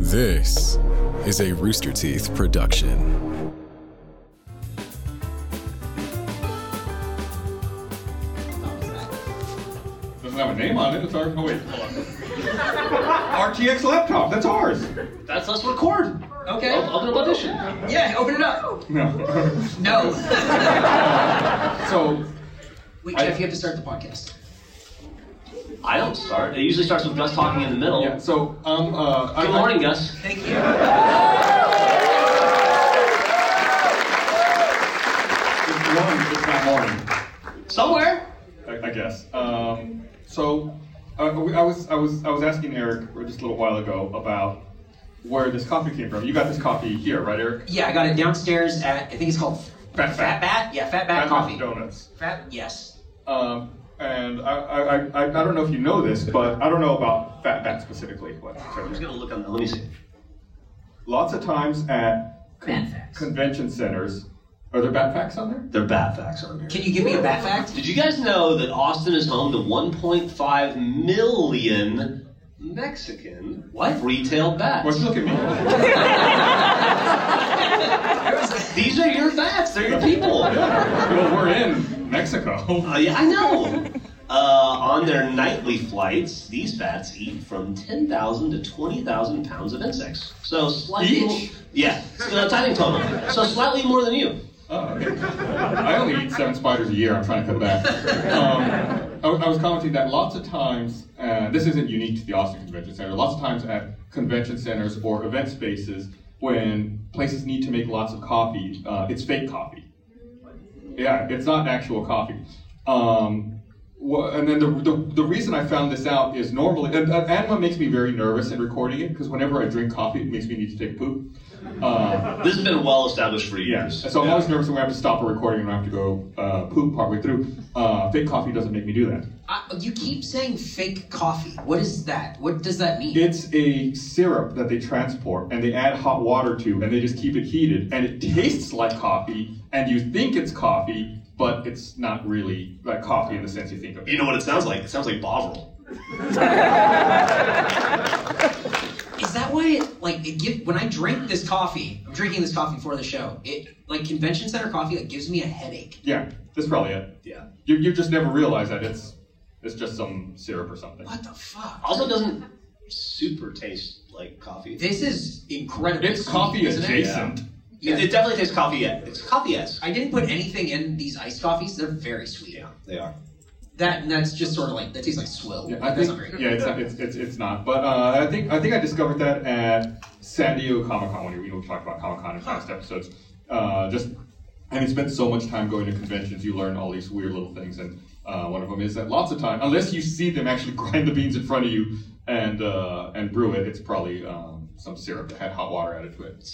This is a Rooster Teeth production. Doesn't have a name on it. It's ours. Oh wait, hold on. RTX laptop. That's ours. That's let's record. Okay. I'll, I'll do an audition. Yeah, open it up. No. No. so Wait, I- Geoff, you have to start the podcast. I don't start. It usually starts with Gus talking in the middle. yeah. So um. Uh, Good I- morning, Gus. Thank you. It's one. It's not morning. Somewhere. I, I guess. Um. So. Uh, I was I was I was asking Eric just a little while ago about where this coffee came from. You got this coffee here, right, Eric? Yeah, I got it downstairs at I think it's called Fat Fat Fat Bat. Yeah, Fat Bat Fat Coffee. Donuts. Fat. Yes. Um, and I, I, I, I I don't know if you know this, but I don't know about Fat Bat specifically. What, I'm just gonna look on. that. Let me see. Lots of times at con- convention centers, are there bat facts on there? There are bad facts on here. Can you give me a bat fact? Did you guys know that Austin is home to 1.5 million Mexican What? free-tail bats? Why'd you look at me? These are your bats. They're your people. well, we're in Mexico. Uh, yeah, I know. Uh, on their nightly flights, these bats eat from 10,000 to 20,000 pounds of insects. So slightly, Each? yeah, uh, timing total. So slightly more than you. Oh, okay. I only eat seven spiders a year. I'm trying to cut back. Um, I, was- I was commenting that lots of times, uh, this isn't unique to the Austin Convention Center. Lots of times at convention centers or event spaces, when places need to make lots of coffee, uh, it's fake coffee. Yeah, it's not actual coffee. Um, wha- and then the, the, the reason I found this out is normally, and, and and what makes me very nervous in recording it, because whenever I drink coffee, it makes me need to take a poop. Uh, This has been well established for yeah, years. so I'm always nervous when I have to stop a recording and I have to go uh, poop partway through. Uh, fake coffee doesn't make me do that. Uh, you keep saying fake coffee. What is that? What does that mean? It's a syrup that they transport and they add hot water to and they just keep it heated and it tastes like coffee and you think it's coffee, but it's not really like coffee in the sense you think of it. You know what it sounds like? It sounds like Bovril. Is that why it like it give when I drink this coffee? I'm drinking this coffee for the show. It like convention center coffee like gives me a headache. Yeah, that's probably it. Yeah. You, you just never realize that it's it's just some syrup or something. What the fuck? Also, doesn't super taste like coffee. This is incredible. It's coffee isn't it? Yeah. it definitely tastes coffee. It's coffee esque. I didn't put anything in these iced coffees. They're very sweet. Yeah, they are. That and that's just sort of like that tastes like swill. Yeah, I think yeah, it's, not, it's it's it's not. But uh, I think I think I discovered that at San Diego Comic Con when we, you we talked about Comic Con in past episodes. Uh, just having spent so much time going to conventions, you learn all these weird little things, and uh, one of them is that lots of time, unless you see them actually grind the beans in front of you and uh, and brew it, it's probably um, some syrup that had hot water added to it.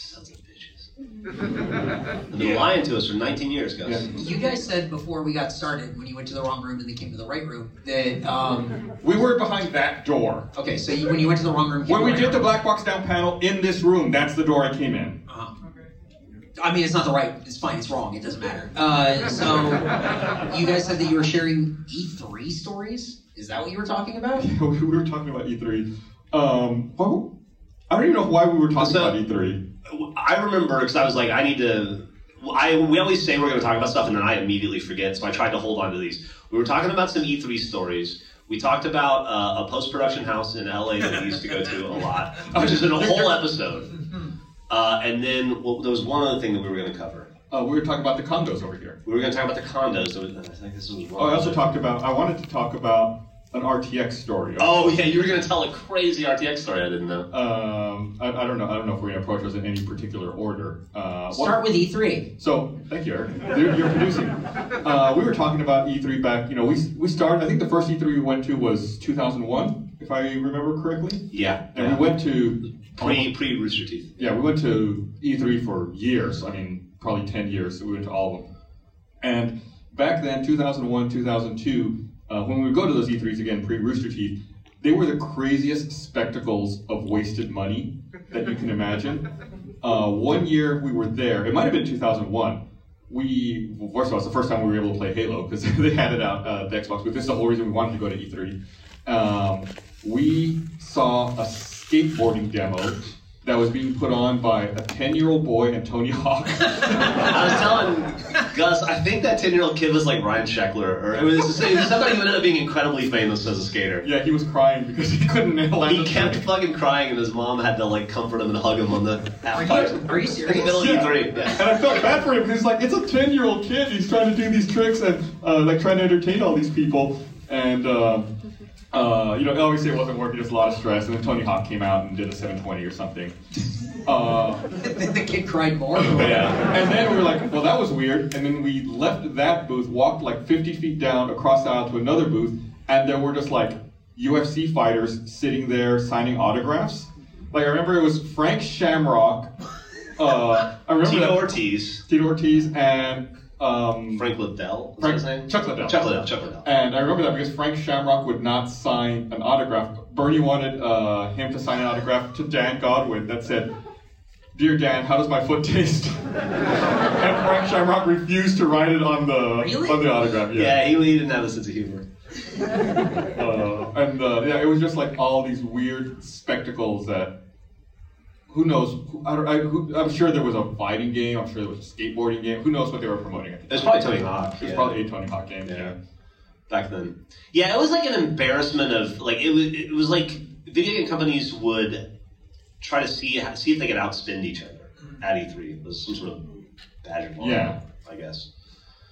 Sons of bitches. They've been lying to us for 19 years, Gus. Yeah. You guys said before we got started when you went to the wrong room and they came to the right room that um We were behind that door. okay so you, when you went to the wrong room you When we were did the right Black Box Down panel in this room, that's the door I came in. Uh-huh. I mean it's not the right it's fine it's wrong it doesn't matter uh, so you guys said that you were sharing E3 stories is that what you were talking about we were talking about E3. Um, why- I don't even know why we were talking So- about E E3. I remember because I was like, I need to. I we always say we're going to talk about stuff, and then I immediately forget. So I tried to hold on to these. We were talking about some E3 stories. We talked about uh, a post production house in LA that we used to go to a lot, which is in a whole episode. Uh, and then well, there was one other thing that we were going to cover. Uh, we were talking about the condos over here. We were going to talk about the condos. There I think this was. Oh, I also talked about. I wanted to talk about an RTX story. Oh yeah, you were going to tell a crazy RTX story I didn't know. Um, I, I don't know. I don't know if we're gonna approach those in any particular order. Uh, what- start with E3 So, thank you, Eric. You're, you're producing. Uh, we were talking about E3 back. You know, we we started. I think the first E3 we went to was 2001, if I remember correctly. Yeah, And we went to pre pre Rooster Teeth. Yeah, we went to E3 for years. I mean, probably 10 years. So we went to all of them. And back then, 2001, 2002, uh, when we would go to those E3s again, pre Rooster Teeth, they were the craziest spectacles of wasted money that you can imagine. Uh, one year we were there, it might have been 2001. We, well, first of all, it's the first time we were able to play Halo because they had it out, uh, the Xbox, but this is the whole reason we wanted to go to E3. Um, we saw a skateboarding demo that was being put on by a 10 year old boy and Tony Hawk. I was telling Gus, I think that 10 year old kid was like Ryan Sheckler, or it was, it was somebody who ended up being incredibly famous as a skater. yeah, he was crying because he couldn't nail He kept trick. fucking crying, and his mom had to like comfort him and hug him on the half Are you- pipe. are you In serious? the middle of Yeah. E3. And I felt bad for him because like it's a ten year old kid. He's trying to do these tricks and uh, like trying to entertain all these people. And um, uh, you know, obviously it wasn't working. There's a lot of stress. And then Tony Hawk came out and did a 720 or something. Uh, the, the kid cried more. yeah. And then we were like, well, that was weird. And then we left that booth, walked like 50 feet down across the aisle to another booth, and there were just like UFC fighters sitting there signing autographs. Like I remember it was Frank Shamrock. Uh, I remember Tito that- Ortiz, Tito Ortiz and um, Frank Liddell, was Frank- name? Chuck Liddell. Chuck Liddell. Chuck Liddell. And I remember that because Frank Shamrock would not sign an autograph. Bernie wanted uh, him to sign an autograph to Dan Godwin that said, "Dear Dan, how does my foot taste?" and Frank Shamrock refused to write it on the Really? on the autograph. Yeah, Yeah. he, he didn't have a sense of humor. Uh, and uh, yeah, it was just like all these weird spectacles that. Who knows? I, I, who, I'm sure there was a fighting game. I'm sure there was a skateboarding game. Who knows what they were promoting at the It was probably Tony Hawk. It was yeah. probably a Tony Hawk game. Yeah. yeah. back then. Yeah, it was like an embarrassment of like it was. It was like video game companies would try to see see if they could outspend each other at E3. It was some sort of badge of honor, Yeah. I guess.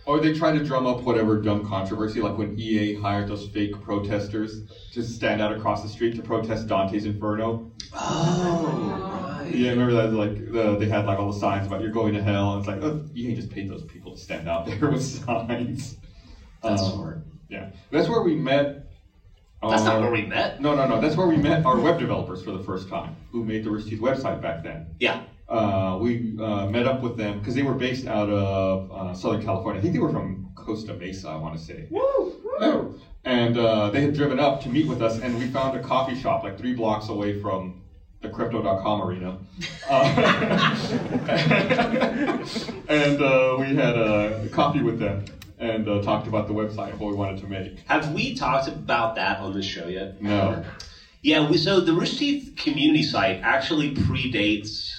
Or they try to drum up whatever dumb controversy, like when EA hired those fake protesters to stand out across the street to protest Dante's Inferno. Oh, right. Yeah, remember that? Like the, they had like all the signs about you're going to hell, and it's like oh, EA just paid those people to stand out there with signs. That's Um, smart. Yeah, that's where we met. That's not uh, where we met. No, no, no. That's where we met our web developers for the first time, who made the Rooster Teeth website back then. Yeah. uh, we uh, met up with them because they were based out of uh, Southern California. I think they were from Costa Mesa, I want to say. Woo! And uh, they had driven up to meet with us, and we found a coffee shop like three blocks away from the Crypto.com arena. Uh, and uh, we had a coffee with them and uh, talked about the website and what we wanted to make. Have we talked about that on this show yet? No. Yeah, we, so the Rooster Teeth community site actually predates,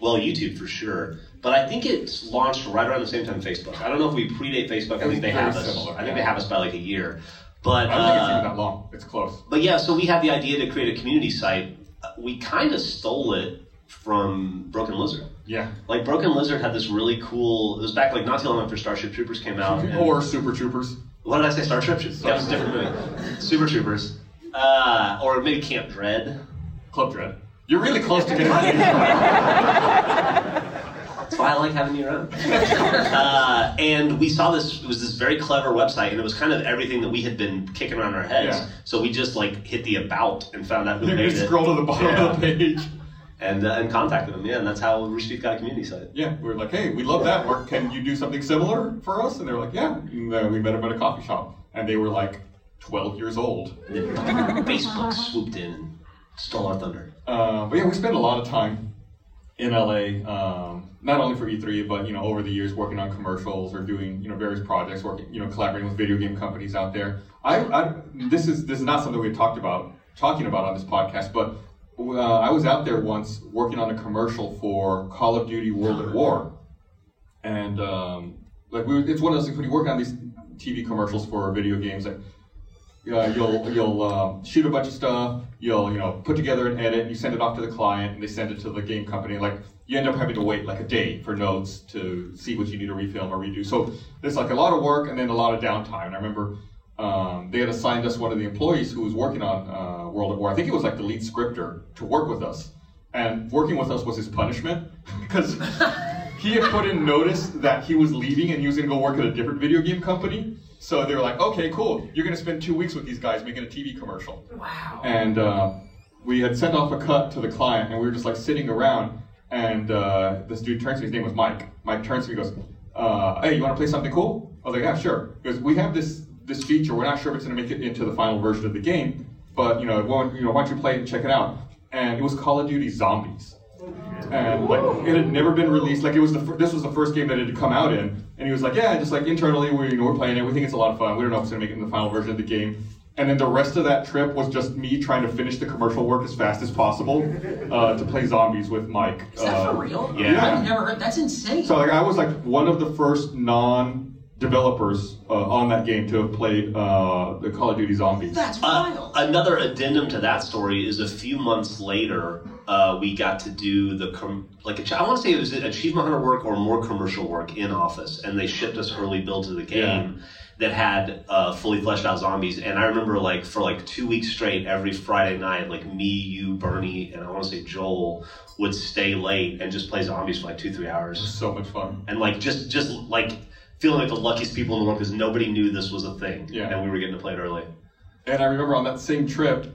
well, YouTube for sure, but I think it's launched right around the same time Facebook. I don't know if we predate Facebook. I think they have us. I think they have us by like a year. But I don't think it's uh, even that long. It's close. but yeah, so we had the idea to create a community site. We kind of stole it from Broken Lizard. Yeah. Like Broken Lizard had this really cool. It was back like not too long after Starship Troopers came out. and- Or Super Troopers. what did I say? Starship Troopers. That was a different movie. Super Troopers. Uh, or maybe Camp Dread. Club Dread. You're really close to getting That's why I like having you around. uh, and we saw this. It was this very clever website, and it was kind of everything that we had been kicking around our heads. Yeah. So we just like hit the about and found out who You made it. scroll to the bottom Yeah. of the page. and uh, and contacted them. Yeah, and that's how Rooster Teeth got a community site. Yeah, we were like, hey, we love that. Or can you do something similar for us? And they were like, yeah. And, uh, we met them at a coffee shop, and they were like 12 years old. Facebook swooped in and stole our thunder. Uh, but yeah, we spent a lot of time in LA, um, not only for E3, but you know, over the years working on commercials or doing you know various projects, working you know collaborating with video game companies out there. I, I this is this is not something we talked about talking about on this podcast, but uh, I was out there once working on a commercial for Call of Duty World at War, and um, like we, it's one of those things when you work on these TV commercials for video games, like uh, you'll you'll um, shoot a bunch of stuff. You'll you know put together an edit. You send it off to the client, and they send it to the game company. Like you end up having to wait like a day for notes to see what you need to refilm or redo. So there's like a lot of work and then a lot of downtime. And I remember um, they had assigned us one of the employees who was working on uh, World at War. I think he was like the lead scripter to work with us, and working with us was his punishment because he had put in notice that he was leaving and he was going to go work at a different video game company. So they were like, okay, cool. You're going to spend two weeks with these guys making a TV commercial. Wow. And uh, we had sent off a cut to the client, and we were just like sitting around. And uh, this dude turns to me, his name was Mike. Mike turns to me and goes, uh, Hey, you want to play something cool? I was like, Yeah, sure. Because we have this this feature. We're not sure if it's going to make it into the final version of the game, but you know, why you know, why don't you play it and check it out? And it was Call of Duty Zombies and like it had never been released. Like it was the fir- this was the first game that it had come out in, and he was like, yeah, just like internally we you know we're playing it. We think it's a lot of fun. We don't know if it's gonna make it in the final version of the game. And then the rest of that trip was just me trying to finish the commercial work as fast as possible uh, to play zombies with Mike. Is that Uh, for real? yeah. I've never heard. That's insane. So like I was like one of the first non-developers uh, on that game to have played uh, the Call of Duty Zombies. That's Uh, wild. another addendum to that story is a few months later, uh, we got to do the com- like I want to say it was achievement hunter work or more commercial work in Office, and they shipped us early builds of the game that had uh, fully fleshed out zombies. And I remember like for like two weeks straight, every Friday night, like me, you, Bernie, and I want to say Joel would stay late and just play zombies for like two, three It was hours, so much fun. and like just just like feeling like the luckiest people in the world because nobody knew this was a thing, Yeah. and we were getting to play it early. And I remember on that same trip,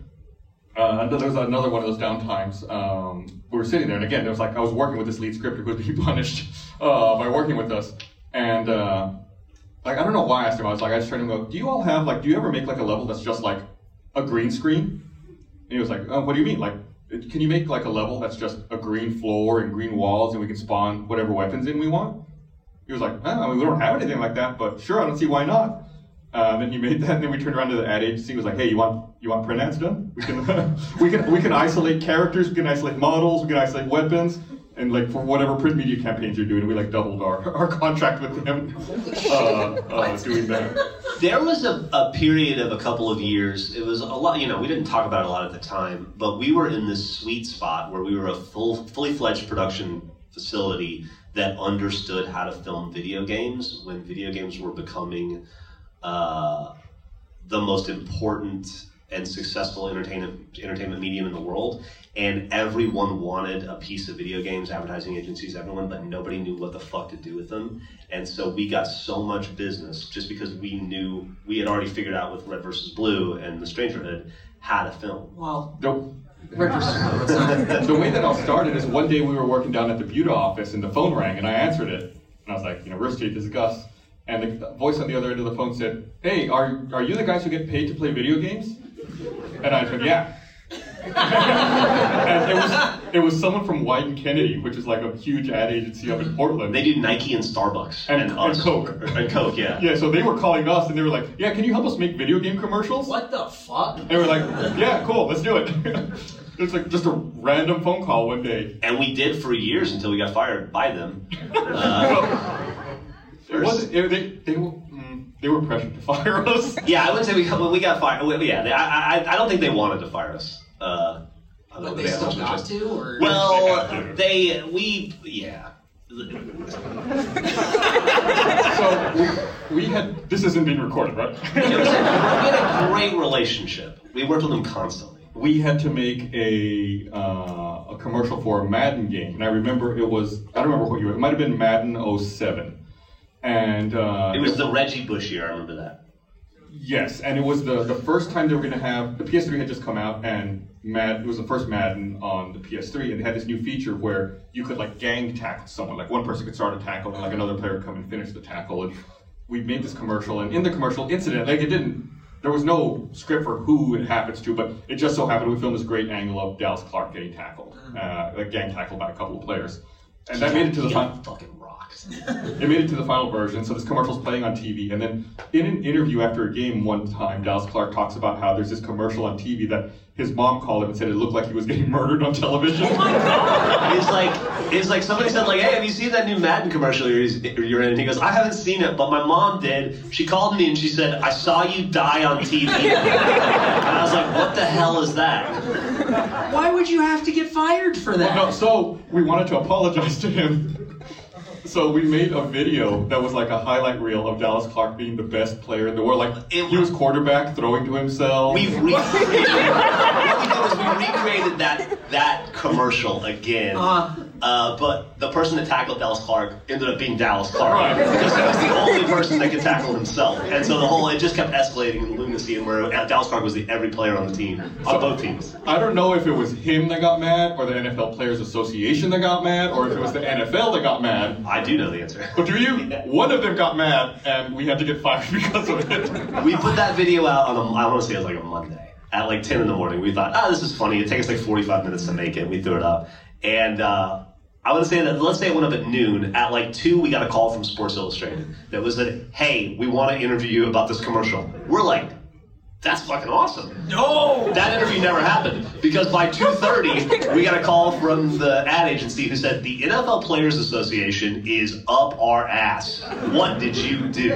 uh, there was another one of those downtimes. Um, we were sitting there, and again, it was like I was working with this lead scripter who was being punished uh, by working with us, and uh, like I don't know why I asked him. I was like, I just turned to him go, "Do you all have like, do you ever make like a level that's just like a green screen?" And he was like, oh, "What do you mean? Like, can you make like a level that's just a green floor and green walls, and we can spawn whatever weapons in we want?" He was like, I mean, we don't have anything like that, but sure, I don't see why not. Uh, and then he made that, and then we turned around to the ad agency. and was like, "Hey, you want you want print ads done? We can we can we can isolate characters, we can isolate models, we can isolate weapons, and like for whatever print media campaigns you're doing, we like doubled our, our contract with them uh, uh, doing that. There was a, a period of a couple of years. It was a lot, you know, we didn't talk about it a lot at the time, but we were in this sweet spot where we were a full, fully fledged production facility that understood how to film video games when video games were becoming uh, the most important and successful entertainment entertainment medium in the world. And everyone wanted a piece of video games, advertising agencies, everyone, but nobody knew what the fuck to do with them. And so we got so much business just because we knew we had already figured out with Red versus Blue and The Strangerhood how to film. well, The, The way that all started is one day we were working down at the Buda office, and the phone rang, and I answered it, and I was like, you know, Teeth, this is Gus. And the voice on the other end of the phone said, "Hey, are are you the guys who get paid to play video games?" And I said, "Yeah." And it was it was someone from Wieden and Kennedy, which is like a huge ad agency up in Portland. They do Nike and Starbucks And- and us. Coke. and Coke, yeah. yeah, so they were calling us, and they were like, "Yeah, can you help us make video game commercials?" What the fuck? And we're like, "Yeah, cool, let's do it." it's like just a random phone call one day. And we did for years until we got fired by them. Uh, It wasn't. It, they they were mm, they were pressured to fire us. yeah, I wouldn't say we got, when we got fired. Yeah, they, I, I, I don't think they wanted to fire us. Uh, I But they had still got choice. to, or Well, they we yeah. so we, we had. This isn't being recorded, right? It was we had a great relationship. We worked with them constantly. we had to make a uh, a commercial for a Madden game, and I remember it was. I don't remember what year. It might have been Madden 07. and uh, It was the Reggie Bush year. I remember that. Yes, and it was the, the first time they were going to have the PS3 had just come out, and Mad it was the first Madden on the PS3, and they had this new feature where you could like gang tackle someone, like one person could start a tackle, and like another player would come and finish the tackle. And we made this commercial, and in the commercial incident, like it didn't, there was no script for who it happens to, but it just so happened we filmed this great angle of Dallas Clark getting tackled, uh, like gang tackled by a couple of players, and that made it to the He final. fucking rocked. It made it to the final version, so this commercial's playing on TV. And then in an interview after a game one time, Dallas Clark talks about how there's this commercial on TV that his mom called him and said it looked like he was getting murdered on television. Oh it's like it's like somebody said like, "Hey, have you seen that new Madden commercial you're, you're in?" And he goes, "I haven't seen it, but my mom did. She called me and she said I saw you die on TV." and I was like, "What the hell is that?" Why would you have to get fired for that? no, so we wanted to apologize to him. So we made a video that was like a highlight reel of Dallas Clark being the best player in the world. Like It he was quarterback, throwing to himself. We recreated. what we did was we recreated that that commercial again. Uh. Uh, but the person that tackled Dallas Clark ended up being Dallas Clark because he was the only person that could tackle himself, and so the whole it just kept escalating in the lunacy, and where Dallas Clark was the every player on the team on both teams. I don't know if it was him that got mad, or the NFL Players Association that got mad, or if it was the NFL that got mad. I do know the answer. But do you? One of them got mad, and we had to get fired because of it. We put that video out on a, I want to say it was like a Monday at like 10 in the morning. We thought, ah, this is funny. It takes like 45 minutes to make it. We threw it up. And uh, I would say that, let's say it went up at noon. At like 2, we got a call from Sports Illustrated that was that, hey, we want to interview you about this commercial. We're like, That's fucking awesome. No. That interview never happened because by 2:30 we got a call from the ad agency who said the NFL Players Association is up our ass. What did you do?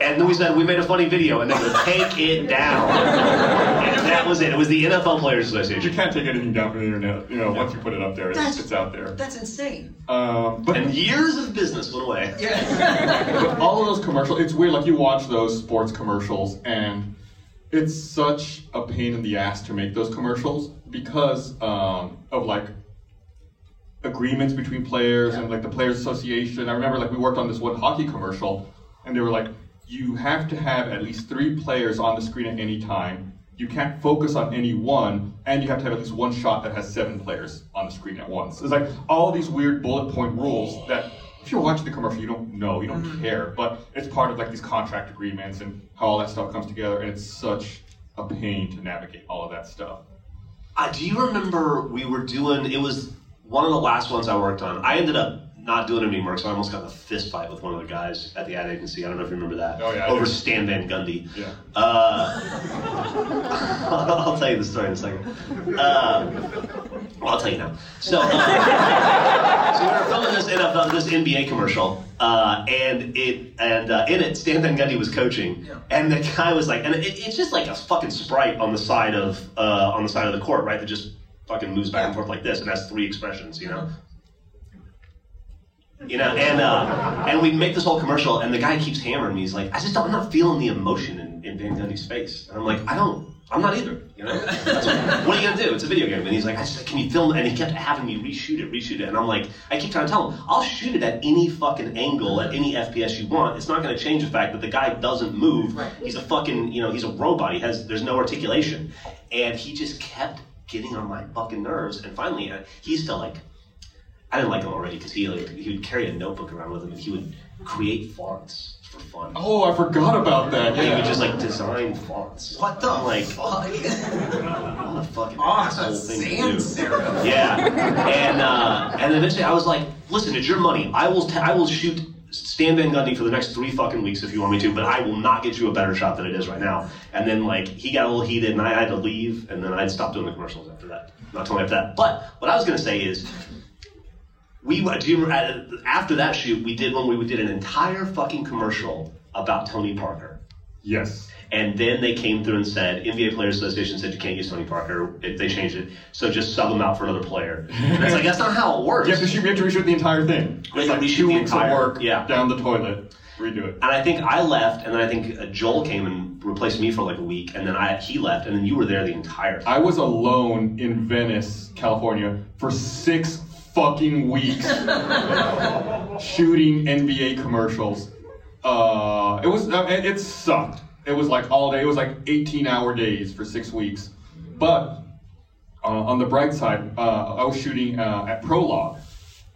And then we said we made a funny video, and they would take it down. And that was it. It was the NFL Players Association. You can't take anything down from the internet. You know, once you put it up there, it's, it's out there. That's insane. Um, but And years of business went away. Yeah. But all of those commercials, it's weird. Like you watch those sports commercials, and it's such a pain in the ass to make those commercials because um, of like agreements between players and like the players association. I remember like we worked on this one hockey commercial, and they were like, you have to have at least three players on the screen at any time. You can't focus on any one, and you have to have at least one shot that has seven players on the screen at once. It's like all these weird bullet point rules that if you're watching the commercial, you don't know, you don't care, but it's part of like these contract agreements and how all that stuff comes together, and it's such a pain to navigate all of that stuff. Uh, do you remember we were doing? It was one of the last ones I worked on. I ended up not doing it anymore, so I almost got in a fist fight with one of the guys at the ad agency. I don't know if you remember that. Oh, yeah, Over. Stan Van Gundy. Yeah. Uh, I'll tell you the story in a second. Uh, well, I'll tell you now. So, uh, so we were filming this NFL, this NBA commercial, uh, and it and uh, in it, Stan Van Gundy was coaching, Yeah. and the guy was like, and it, it's just like a fucking sprite on the side of uh, on the side of the court, right? That just fucking moves back and forth like this, and has three expressions, you know. You know, and uh, and we make this whole commercial, and the guy keeps hammering me. He's like, I just don't, I'm not feeling the emotion in, in Van Gundy's face, and I'm like, I don't, I'm not either. You know, what, what are you gonna do? It's a video game, and he's like, I just, can you film? it? And he kept having me reshoot it, reshoot it, and I'm like, I keep trying to tell him, I'll shoot it at any fucking angle, at any FPS you want. It's not gonna change the fact that the guy doesn't move. Right. He's a fucking, you know, he's a robot. He has, there's no articulation, and he just kept getting on my fucking nerves. And finally, uh, he's still like. I didn't like him already because he like, he would carry a notebook around with him and he would create fonts for fun. Oh, I forgot about that. Yeah. He would just like design fonts. What the like, fuck? what a fucking Oh, asshole that's thing to do. sans serif. Yeah, and uh, and eventually I was like, listen, it's your money. I will t- I will shoot Stan Van Gundy for the next three fucking weeks if you want me to, but I will not get you a better shot than it is right now. And then like he got a little heated, and I had to leave, and then I stopped doing the commercials after that. Not too long after that. But what I was gonna say is. We do you remember, uh, after that shoot we did one we did an entire fucking commercial about Tony Parker. Yes. And then they came through and said, NBA Players Association said you can't use Tony Parker. It, they changed it. So just sub him out for another player. And it's like, that's not how it works. You have to shoot, we have to reshoot the entire thing. It's like two weeks of work yeah. down the toilet. Redo it. And I think I left, and then I think uh, Joel came and replaced me for like a week, and then I he left, and then you were there the entire time. I was alone in Venice, California for six fucking weeks shooting NBA commercials. Uh, it was it, it sucked. It was like all day. It was like 18 hour days for six weeks. But uh, on the bright side, uh, I was shooting uh, at Prologue,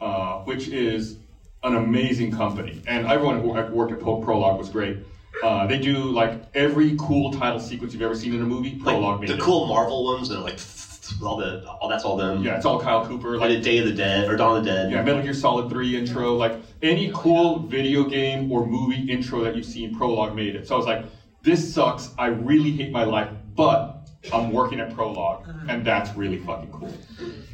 uh, which is an amazing company, and everyone who worked at Prologue was great. Uh, they do like every cool title sequence you've ever seen in a movie. Prologue like made the cool Marvel ones that are like all the all that's all them. Yeah, it's all Kyle Cooper. Like Like the Day of the Dead or Dawn of the Dead. yeah, Metal Gear Solid 3 intro, like any cool video game or movie intro that you've seen, Prologue made it. So I was like, this sucks. I really hate my life, but I'm working at Prologue, uh-huh. and that's really fucking cool.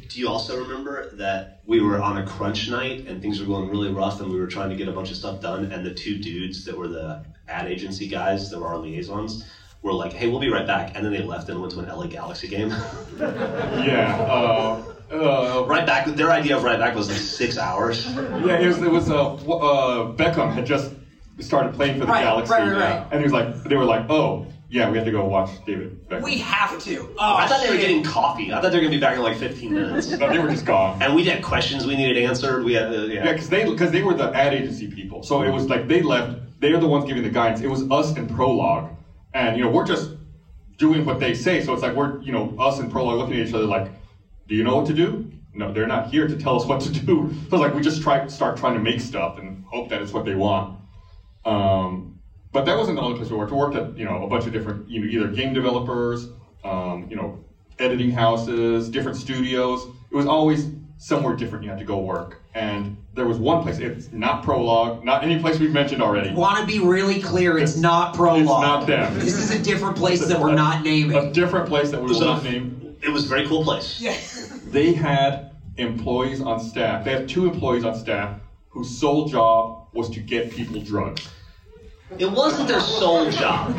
Do you also remember that we were on a crunch night and things were going really rough and we were trying to get a bunch of stuff done and the two dudes that were the ad agency guys that were our liaisons were like, hey, we'll be right back. And then they left and went to an LA Galaxy game. Yeah. Uh, uh, right back, their idea of right back was like six hours. Yeah, it was. It was. Uh, uh, Beckham had just started playing for the Right, Galaxy, right, right, right. and he was like, they were like, oh, yeah, we have to go watch David Beckham. We have to. Oh, I thought they were getting coffee. I thought they were going to be back in like 15 minutes. no, they were just gone. And we had questions we needed answered. We had, uh, Yeah, yeah. because they because they were the ad agency people. So it was like they left. They're the ones giving the guidance. It was us and Prologue, and you know we're just doing what they say. So it's like we're you know us and Prologue looking at each other like, do you know what to do? No, they're not here to tell us what to do. So it's like we just try start trying to make stuff and hope that it's what they want. Um, but that wasn't the only place we worked. We worked at you know a bunch of different you know either game developers, um, you know editing houses, different studios. It was always somewhere different you had to go work. And there was one place, it's not Prologue, not any place we've mentioned already. Want to be really clear? It's not prologue. It's not them. This is a different place that we're not naming. A different place that we will So- not name. It was a very cool place. Yeah. They had employees on staff. They had two employees on staff whose sole job was to get people drugs. It wasn't their sole job.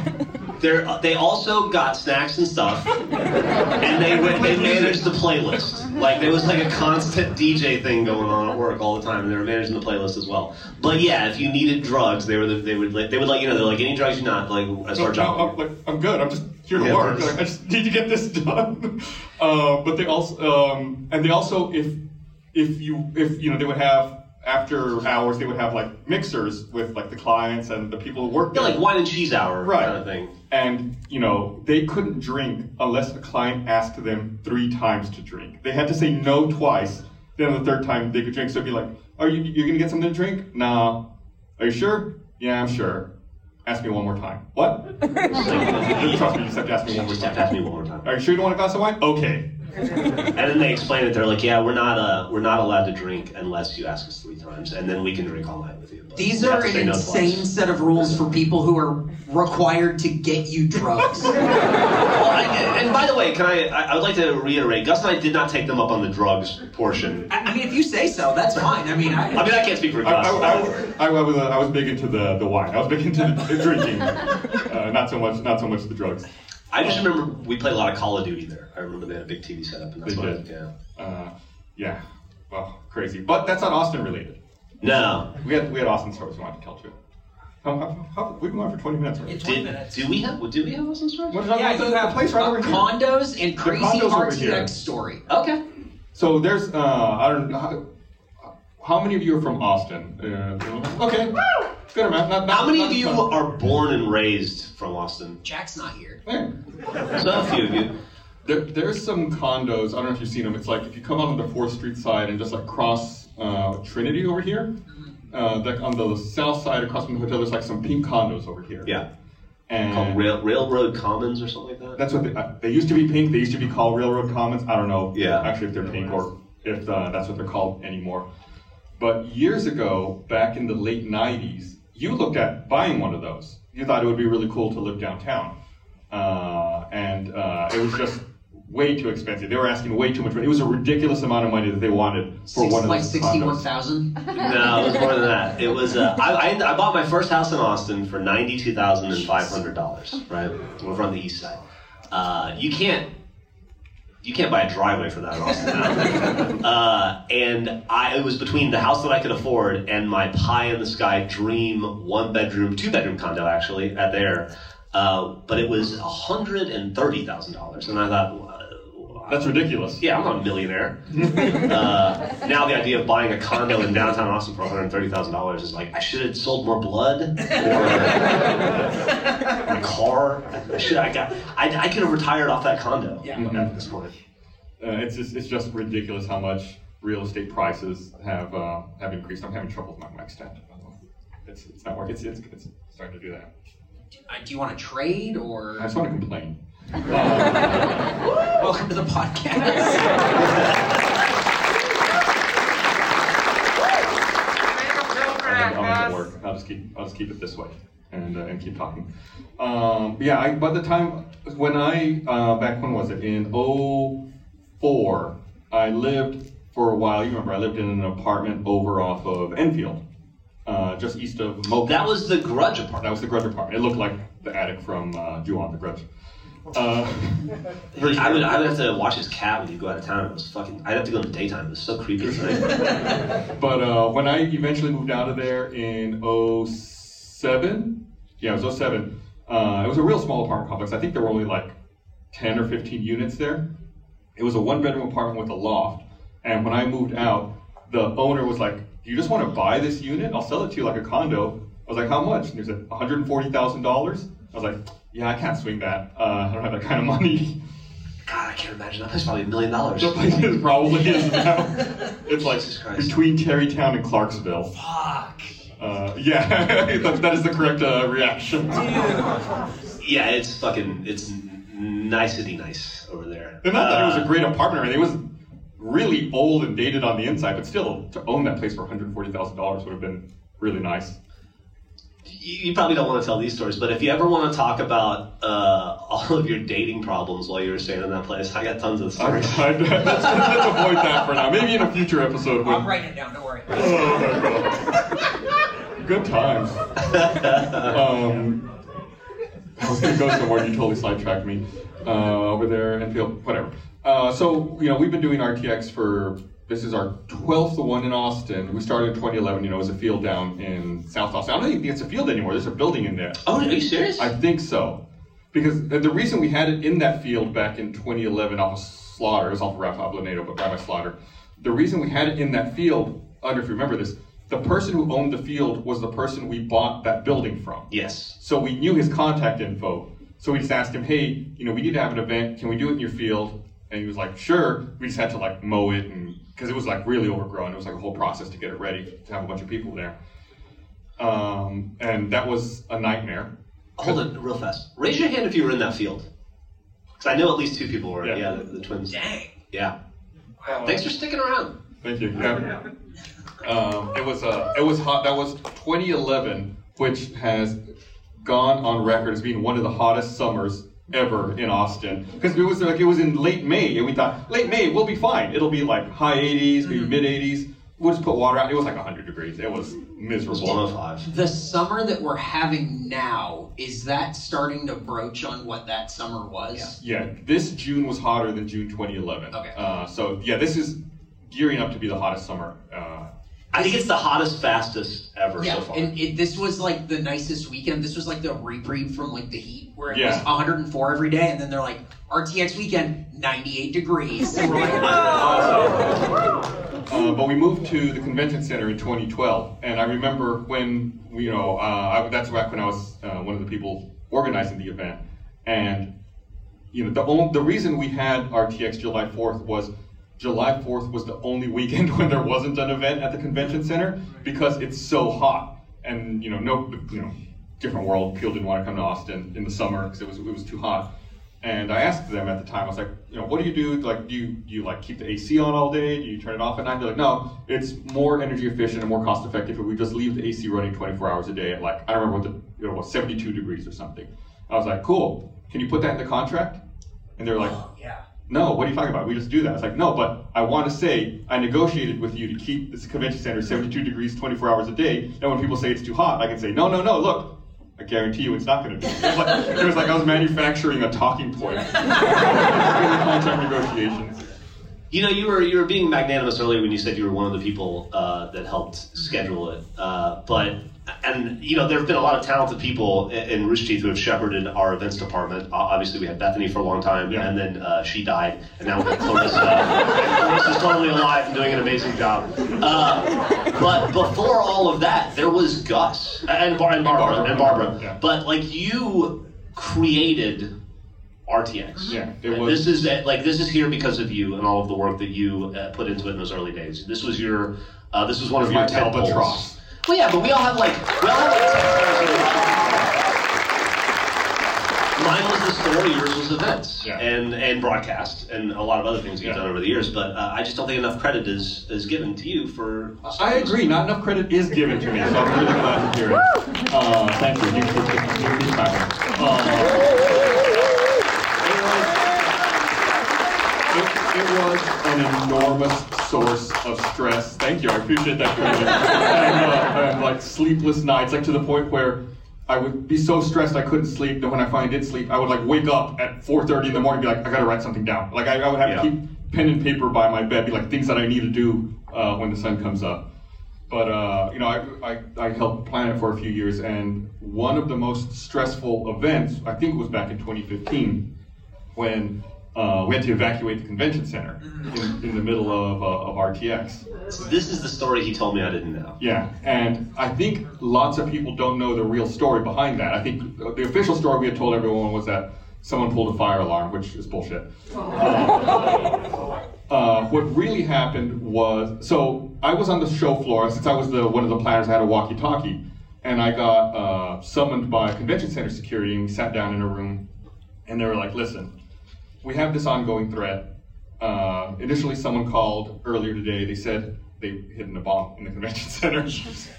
They're, they also got snacks and stuff, and they went, they managed the playlist. Like there was like a constant DJ thing going on at work all the time, and they were managing the playlist as well. But yeah, if you needed drugs, they were the, they would let- they would let you know they're like any drugs you not like that's our job. I'm, like, I'm good. I'm just here to Yeah, work. Like, I just need to get this done. Uh, but they also, um, and they also, if if you if you know, they would have after hours, they would have like mixers with like the clients and the people who work Yeah, there. like wine and cheese hour Right. kind of thing. And you know, they couldn't drink unless a client asked them three times to drink. They had to say no twice. Then the third time they could drink. So it'd be like, "Are you you're gonna get something to drink? Nah. Are you sure? Yeah, I'm sure. Ask me one more time. What? Trust me, you just have to ask me one more Just have to ask me one more time. Are you sure you don't want a glass of wine? Okay. And then they explain it. They're like, "Yeah, we're not uh, we're not allowed to drink unless you ask us three times, and then we can drink all night with you." But These you are an no insane twice. set of rules for people who are required to get you drugs. Well, I, and by the way, can I, I? I would like to reiterate. Gus and I did not take them up on the drugs portion. I I mean, if you say so, that's fine. I mean, I, I mean, I can't speak for I, Gus. I, I, I, was, uh, I was big into the, the wine. I was big into the drinking. Uh, not so much not so much the drugs. I just remember we played a lot of Call of Duty there. I remember they had a big TV setup, and that's They what. I- did. Yeah. Uh, yeah. Well, crazy. But that's not Austin related. No. We had we had Austin stories we wanted to tell too. How, how, how, we've been on for 20 minutes already. It's 20 Did, minutes. do we have? Do we have Austin stories? What did I yeah, the, you the have place right uh, over here? condos and crazy condos over. RTX story. Okay. So there's uh, I don't know how, how many of you are from Austin? Uh, okay, good amount. Not, not, How many not of you ton. are born and raised from Austin? Jack's not here. Yeah. So a few of you. There, there's some condos. I don't know if you've seen them. It's like if you come out on the Fourth Street side and just like cross uh, Trinity over here. Uh, like on the south side across from the hotel, there's like some pink condos over here. Yeah. And Called Rail, Railroad Commons or something like that. That's what they, uh, they used to be pink. They used to be called Railroad Commons. I don't know Yeah. actually if they're pink or if uh, that's what they're called anymore. But years ago, back in the late 90s, you looked at buying one of those. You thought it would be really cool to live downtown. Uh, and uh, it was just way too expensive. They were asking way too much money. It was a ridiculous amount of money that they wanted for Six, one of like those sixty-one condos. thousand. No, it was more than that. It was. Uh, I, I, I bought my first house in Austin for ninety-two thousand and five hundred dollars. Right, we're from the east side. Uh, you can't. You can't buy a driveway for that in Austin now. uh, and I, it was between the house that I could afford and my pie in the sky dream one bedroom, two bedroom condo actually at there. Uh, but it was hundred and thirty thousand dollars, and I thought, That's ridiculous. yeah, I'm not a millionaire. uh, now the idea of buying a condo in downtown Austin for $130,000 is like, I should have sold more blood or my car. I should I got I, I could have retired off that condo Yeah. at this point. Uh, it's just it's just ridiculous how much real estate prices have uh, have increased. I'm having trouble with my mic stand. by the way. It's it's not working. It's, it's it's starting to do that. Uh, do you want to trade or I just want to complain. welcome to the podcast? I'll, I'll make it work. I'll just keep I'll just keep it this way and uh, and keep talking. Um, yeah, I, by the time when I uh, back when was it in 04, I lived for a while. You remember I lived in an apartment over off of Enfield, uh, just east of MoPac. That was the grudge apartment. That was the Grudge apartment. It looked like the attic from uh, Ju-on, the Grudge. Uh, I would, I would have to watch his cat when you go out of town. It was fucking. I'd have to go in the daytime. It was so creepy. at night. But uh, when I eventually moved out of there in 07, yeah, it was 07, uh, it was a real small apartment complex. I think there were only like 10 or 15 units there. It was a one bedroom apartment with a loft. And when I moved out, the owner was like, Do you just want to buy this unit? I'll sell it to you like a condo. I was like, How much? And he said, $140,000. I was like, Yeah, I can't swing that. Uh, I don't have that kind of money. God, I can't imagine. That place probably a million dollars. The place is probably is now. It's like between Tarrytown and Clarksville. Fuck. Uh, yeah, that, that is the correct uh, reaction. Yeah, it's fucking. It's nicety nice over there. And not that it was Uh, a great apartment or anything. It was really old and dated on the inside, but still to own that place for one hundred forty thousand dollars would have been really nice. You, you probably don't want to tell these stories, but if you ever want to talk about uh, all of your dating problems while you were staying in that place, I got tons of stories. I, let's, let's avoid that for now. Maybe in a future episode. When, I'm writing it down. Don't worry. Oh my god. Good times. Um, I was gonna go somewhere, you totally sidetracked me. Uh, over there, and feel whatever. Uh, so, you know, we've been doing RTX for, this is our 12th one in Austin. We started in 2011, you know, as a field down in South Austin. I don't think it's a field anymore, there's a building in there. Oh, are you serious? I think so. Because the reason we had it in that field back in 2011 off of Slaughter, it was off of Ralph Ablanedo, but Rabbi Slaughter. The reason we had it in that field, I don't know if you remember this, the person who owned the field was the person we bought that building from. yes. So we knew his contact info. So we just asked him, hey, you know, we need to have an event. Can we do it in your field? And he was like, sure. We just had to like mow it and because it was like really overgrown. It was like a whole process to get it ready to have a bunch of people there. Um, and that was a nightmare. Hold it real fast. Raise your hand if you were in that field. Because I know at least two people were. Yeah. Yeah, the, the twins. Dang. Yeah. Thanks for sticking around. Thank you. Yeah. Um, it was uh, it was hot. That was 2011, which has gone on record as being one of the hottest summers ever in Austin. Because it was like it was in late May, and we thought late May we'll be fine. It'll be like high 80s, maybe mid 80s. We'll just put water out. It was like 100 degrees. It was It was miserable. 105. The summer that we're having now is that starting to broach on what that summer was? Yeah, this June was hotter than June 2011. Okay. Uh, so yeah, this is gearing up to be the hottest summer. Uh, I think it's the hottest, fastest ever Yeah, so far. and it, this was like the nicest weekend. This was like the reprieve from like the heat, where it was 104 every day, and then they're like RTX weekend, 98 degrees. And we're like, Uh, but we moved to the convention center in 2012, and I remember when you know uh, I, that's back when I was uh, one of the people organizing the event, and you know the only, the reason we had RTX July 4th was July 4th was the only weekend when there wasn't an event at the convention center because it's so hot, and you know no you know different world. People didn't want to come to Austin in the summer because it was it was too hot. And I asked them at the time, I was like, you know, what do you do? Like, do you, do you like keep the AC on all day? Do you turn it off at night? They're like, no, it's more energy efficient and more cost effective if we just leave the AC running 24 hours a day at like, I don't remember what the, you know, what, 72 degrees or something. I was like, cool. Can you put that in the contract? And they're like. No, what are you talking about? We just do that. It's like, no, but I want to say I negotiated with you to keep this convention center 72 degrees 24 hours a day. And when people say it's too hot, I can say, no, no, no, look, I guarantee you it's not going to be. It was, like, it was like I was manufacturing a talking point in the contract negotiations. You know, you were you were being magnanimous earlier when you said you were one of the people uh, that helped schedule it. Uh, but and you know, there have been a lot of talented people in, in Rooster Teeth who have shepherded our events department. Uh, obviously, we had Bethany for a long time, Yeah. and then uh, she died, and now we have Clarissa. Clarissa's totally alive and doing an amazing job. Uh, but before all of that, there was Gus and, Bar- and Barbara and Barbara. Yeah. But like you created RTX. Yeah, This is like this is here because of you and all of the work that you uh, put into it in those early days. This was your, uh, this was one of your my albatross. Well, yeah, but we all have like we all have like. Mine was the story, yours was events Yeah. and and broadcast and a lot of other things you've Yeah. done over the years. But uh, I just don't think enough credit is is given to you for. I agree. Not enough credit is given to me, so I'm really glad to hear it. Uh, thank you. You you- you- you- clapping. Uh, it, it was an enormous source of stress. Thank you. I appreciate that. And, uh, and like sleepless nights, like to the point where I would be so stressed I couldn't sleep. That when I finally did sleep, I would like wake up at 4:30 in the morning, and be like, I gotta write something down. Like I, I would have Yeah. to keep pen and paper by my bed, be like things that I need to do uh, when the sun comes up. But uh, you know, I, I, I helped plan it for a few years, and one of the most stressful events, I think was back in 2015, when uh, we had to evacuate the convention center in, in the middle of, uh, of RTX. So this is the story he told me I didn't know. Yeah, and I think lots of people don't know the real story behind that. I think the official story we had told everyone was that someone pulled a fire alarm, which is bullshit. Uh, what really happened was so I was on the show floor since I was the one of the planners. I had a walkie-talkie, and I got uh, summoned by convention center security, and we sat down in a room, and they were like, "Listen, we have this ongoing threat. Uh, initially, someone called earlier today. They said they hidden a bomb in the convention center,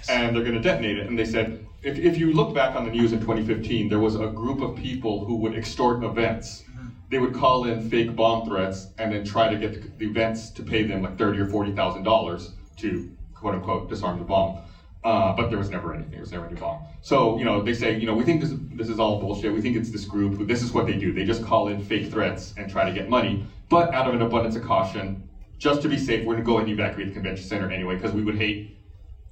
and they're going to detonate it. And they said, if, if you look back on the news in 2015, there was a group of people who would extort events. They would call in fake bomb threats and then try to get the, the events to pay them like thirty or forty thousand dollars to quote unquote disarm the bomb. Uh, but there was never anything. There was never any bomb. So you know they say you know we think this this is all bullshit. We think it's this group. This is what they do. They just call in fake threats and try to get money. But out of an abundance of caution, just to be safe, we're going to go and evacuate the convention center anyway because we would hate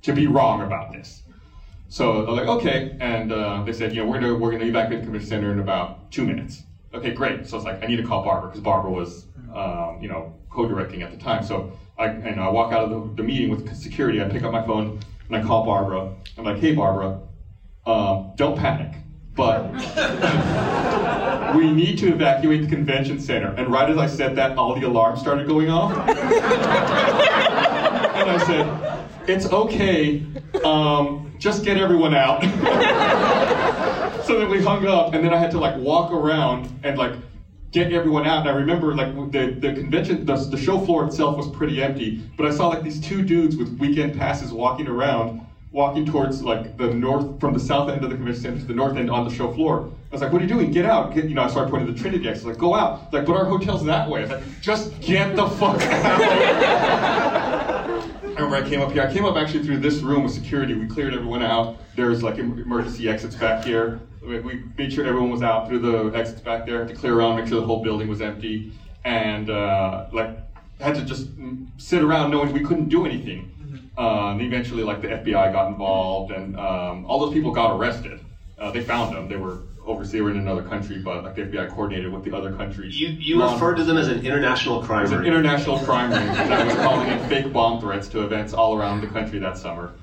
to be wrong about this. So they're like, okay, and uh, they said, you know, we're gonna we're gonna evacuate the convention center in about two minutes. Okay, great. So it's like I need to call Barbara because Barbara was, um, you know, co-directing at the time. So I and I walk out of the, the meeting with security. I pick up my phone and I call Barbara. I'm like, hey, Barbara, um, don't panic, but we need to evacuate the convention center. And right as I said that, all the alarms started going off. and I said, it's okay, um, just get everyone out. so then we hung up, and then I had to like walk around and like get everyone out. And I remember like the, the convention, the, the show floor itself was pretty empty, but I saw like these two dudes with weekend passes walking around, walking towards like the north, from the south end of the convention center to the north end on the show floor. I was like, what are you doing? Get out. Get, you know, I started pointing to the Trinity exit, like, go out. Like, but our hotel's that way. I was like, just get the fuck out. I remember I came up here. I came up actually through this room with security. We cleared everyone out. There's like emergency exits back here. We we made sure everyone was out through the exits back there. Had to clear around, make sure the whole building was empty, and uh, like had to just mm, sit around knowing we couldn't do anything. Uh, and eventually, like the FBI got involved, and um, all those people got arrested. Uh, they found them. They were overseas. Were in another country, but like the FBI coordinated with the other countries. You you referred to them as an international crime an international crime ring that was calling in fake bomb threats to events all around the country that summer.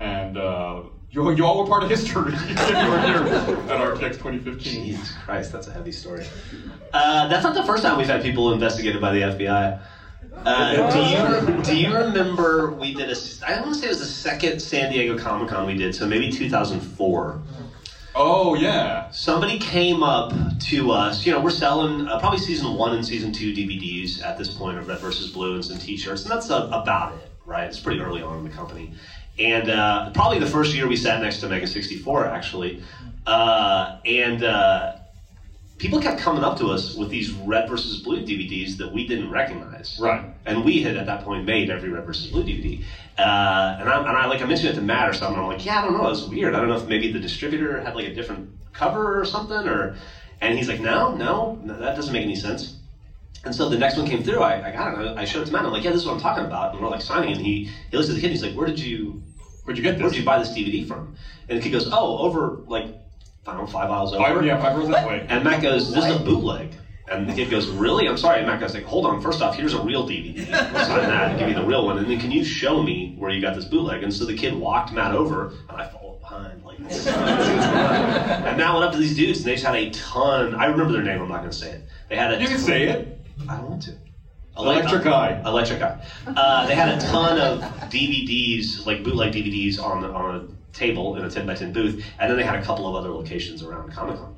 And uh, you, you all were part of history if you were here at RTX 2015. Jesus Christ, that's a heavy story. Uh, that's not the first time we've had people investigated by the FBI. Uh, do you do you remember we did a? I want to say it was the second San Diego Comic Con we did, so maybe 2004. Oh, yeah. Somebody came up to us. You know, we're selling uh, probably season one and season two DVDs at this point of Red versus Blue and some T-shirts, and that's uh, about it, right? It's pretty early on in the company, and uh, probably the first year we sat next to Mega64, actually, uh, and uh, people kept coming up to us with these Red versus Blue DVDs that we didn't recognize, Right. and we had at that point made every Red versus Blue DVD. Uh, and, I, and I like I mentioned it to Matt or something. I'm like, yeah, I don't know, it was weird. I don't know if maybe the distributor had like a different cover or something, or and he's like, no, no, no, that doesn't make any sense. And so the next one came through. I, I got it. I showed it to Matt. I'm like, yeah, this is what I'm talking about. And we're like signing. And he he looks at the kid. and He's like, where did you Where'd you get this? where this? did you buy this DVD from? And the kid goes, oh, over like I don't know, five miles over. Five, yeah, five rows that way. And Matt goes, this is a bootleg. And the kid goes, really? I'm sorry. And Matt goes, like, hold on. First off, here's a real DVD. We'll sign that and give me the real one. And then can you show me where you got this bootleg? And so the kid walked Matt over, and I followed behind. like. and Matt went up to these dudes, and they just had a ton. I remember their name. I'm not going to say it. They had a. You can ton- say it. I don't want to. Electric Eye. Electric Eye. Uh, they had a ton of DVDs, like bootleg DVDs, on the, on a table in a 10 by 10 booth, and then they had a couple of other locations around Comic Con.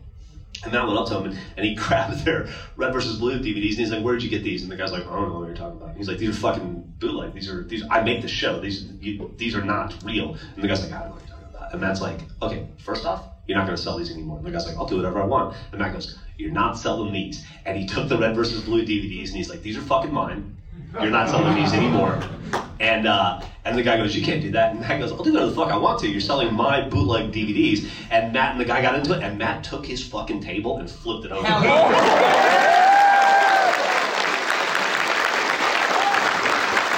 And Matt went up to him and, and he grabbed their Red versus Blue DVDs and he's like, "Where'd you get these?" And the guy's like, "I don't know what you're talking about." He's like, "These are fucking bootleg. These are these. I make the show. These you, these are not real." And the guy's like, "I don't know what you're talking about." And Matt's like, "Okay, first off, you're not going to sell these anymore." And the guy's like, "I'll do whatever I want." And Matt goes, "You're not selling these." And he took the Red versus Blue DVDs and he's like, "These are fucking mine. You're not selling these anymore." And uh, and the guy goes, "You can't do that." And Matt goes, "I'll do whatever the fuck I want to. You're selling my bootleg DVDs." And Matt and the guy got into it, and Matt took his fucking table and flipped it over.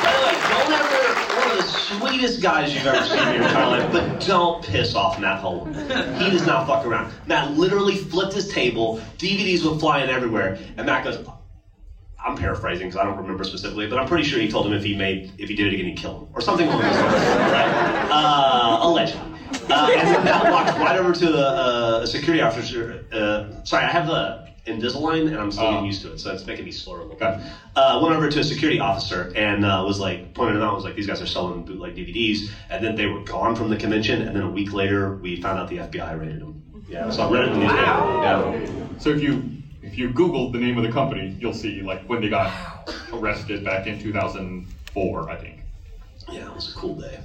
By the way, don't ever one of the sweetest guys you've ever seen in your entire life, but don't piss off Matt Hullum. He does not fuck around. Matt literally flipped his table, DVDs were flying everywhere, and Matt goes, I'm paraphrasing because I don't remember specifically, but I'm pretty sure he told him if he made if he did it again, he'd kill him or something along those lines, right? Uh, allegedly. Uh, and then Matt walked right over to a, a security officer. Uh, sorry, I have the Invisalign and I'm still getting Oh. used to it, so it's making me slower a little bit. Okay. Uh, went over to a security officer and uh, was like pointed them out. Was like these guys are selling bootleg DVDs, and then they were gone from the convention. And then a week later, we found out the FBI raided them. Yeah, so I read it in the newspaper. Yeah. So if you if you Google the name of the company, you'll see like when they got arrested back in 2004, I think. Yeah, it was a cool day.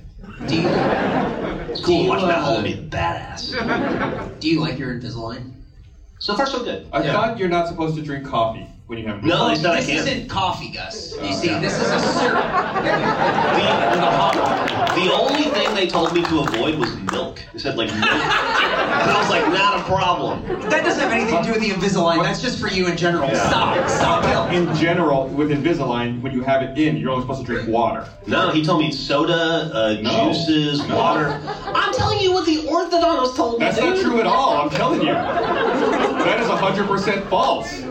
Do you, It's cool Do you, watching Matt uh, Hullum be a badass. do you like your Invisalign? So far, so good. I Yeah. thought you're not supposed to drink coffee when you have. No, they said I this can't. isn't coffee, Gus. You Oh, see, yeah. this is a syrup. The, the only thing they told me to avoid was milk. They said like milk. and I was like, not a problem. That doesn't have anything to do with the Invisalign. That's just for you in general. Yeah. Stop. Stop, Bill. In general, with Invisalign, when you have it in, you're only supposed to drink water. No, he told me soda, uh, No. juices, No. water. I'm telling you what the orthodontist told me. That's not true at all. I'm telling you. That is 100% false.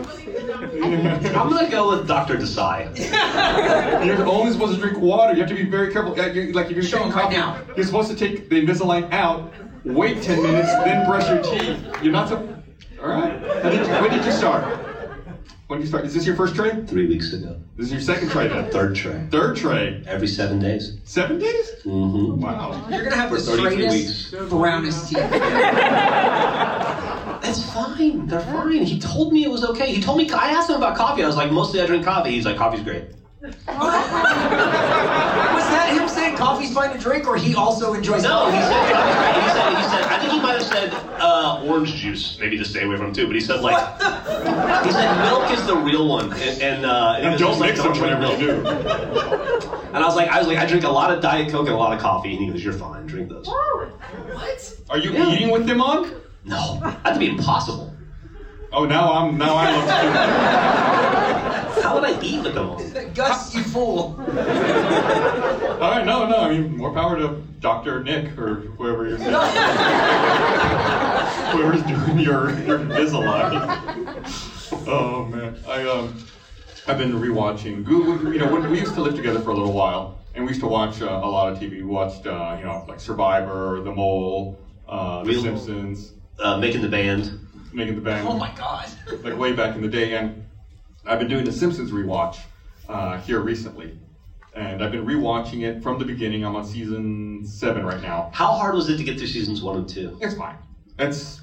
I'm gonna go with Dr. Desai. You're only supposed to drink water. You have to be very careful. Uh, you're- Like if you're Show drinking him right now. you're supposed to take the Invisalign out, wait 10 minutes, then brush your teeth. You're not so. All right. Did you- when did you start? When did you start? Is this your first tray? Three weeks ago. This is your second tray then? Third tray. Third tray. Every seven days. Seven days? Mm-hmm. Wow. You're gonna have the For 33 straightest, weeks. brownest teeth. That's fine. They're fine. He told me it was okay. He told me. I asked him about coffee. I was like, mostly I drink coffee. He's like, coffee's great. Was that him saying coffee's fine to drink, or he also enjoys No, coffee? he said coffee's great. He said, he said. I think he might have said uh, orange juice, maybe to stay away from too. But he said like, he said milk is the real one, and, and, uh, And he don't was like, mix them drink whenever you milk. do. And I was like, I was like, I drink a lot of diet coke and a lot of coffee, and he goes, you're fine, drink those. What? Are you Yeah. eating with them on? No, that'd be impossible. Oh, now I'm now I look stupid. How would I eat with them on? Gus, you fool. All right, no, no. I mean, more power to Dr. Nick or whoever you're saying. whoever's doing your your Invisalign. Oh man, I um, I've been rewatching. Google, you know, when we used to live together for a little while, and we used to watch uh, a lot of TV. We watched, uh, you know, like Survivor, The Mole, uh, The Real- Simpsons, Uh, making the band. Making the Band. Oh my god. like way back in the day. And I've been doing the Simpsons rewatch uh, here recently, and I've been rewatching it from the beginning. I'm on season seven right now. How hard was it to get through seasons one and two? It's fine. It's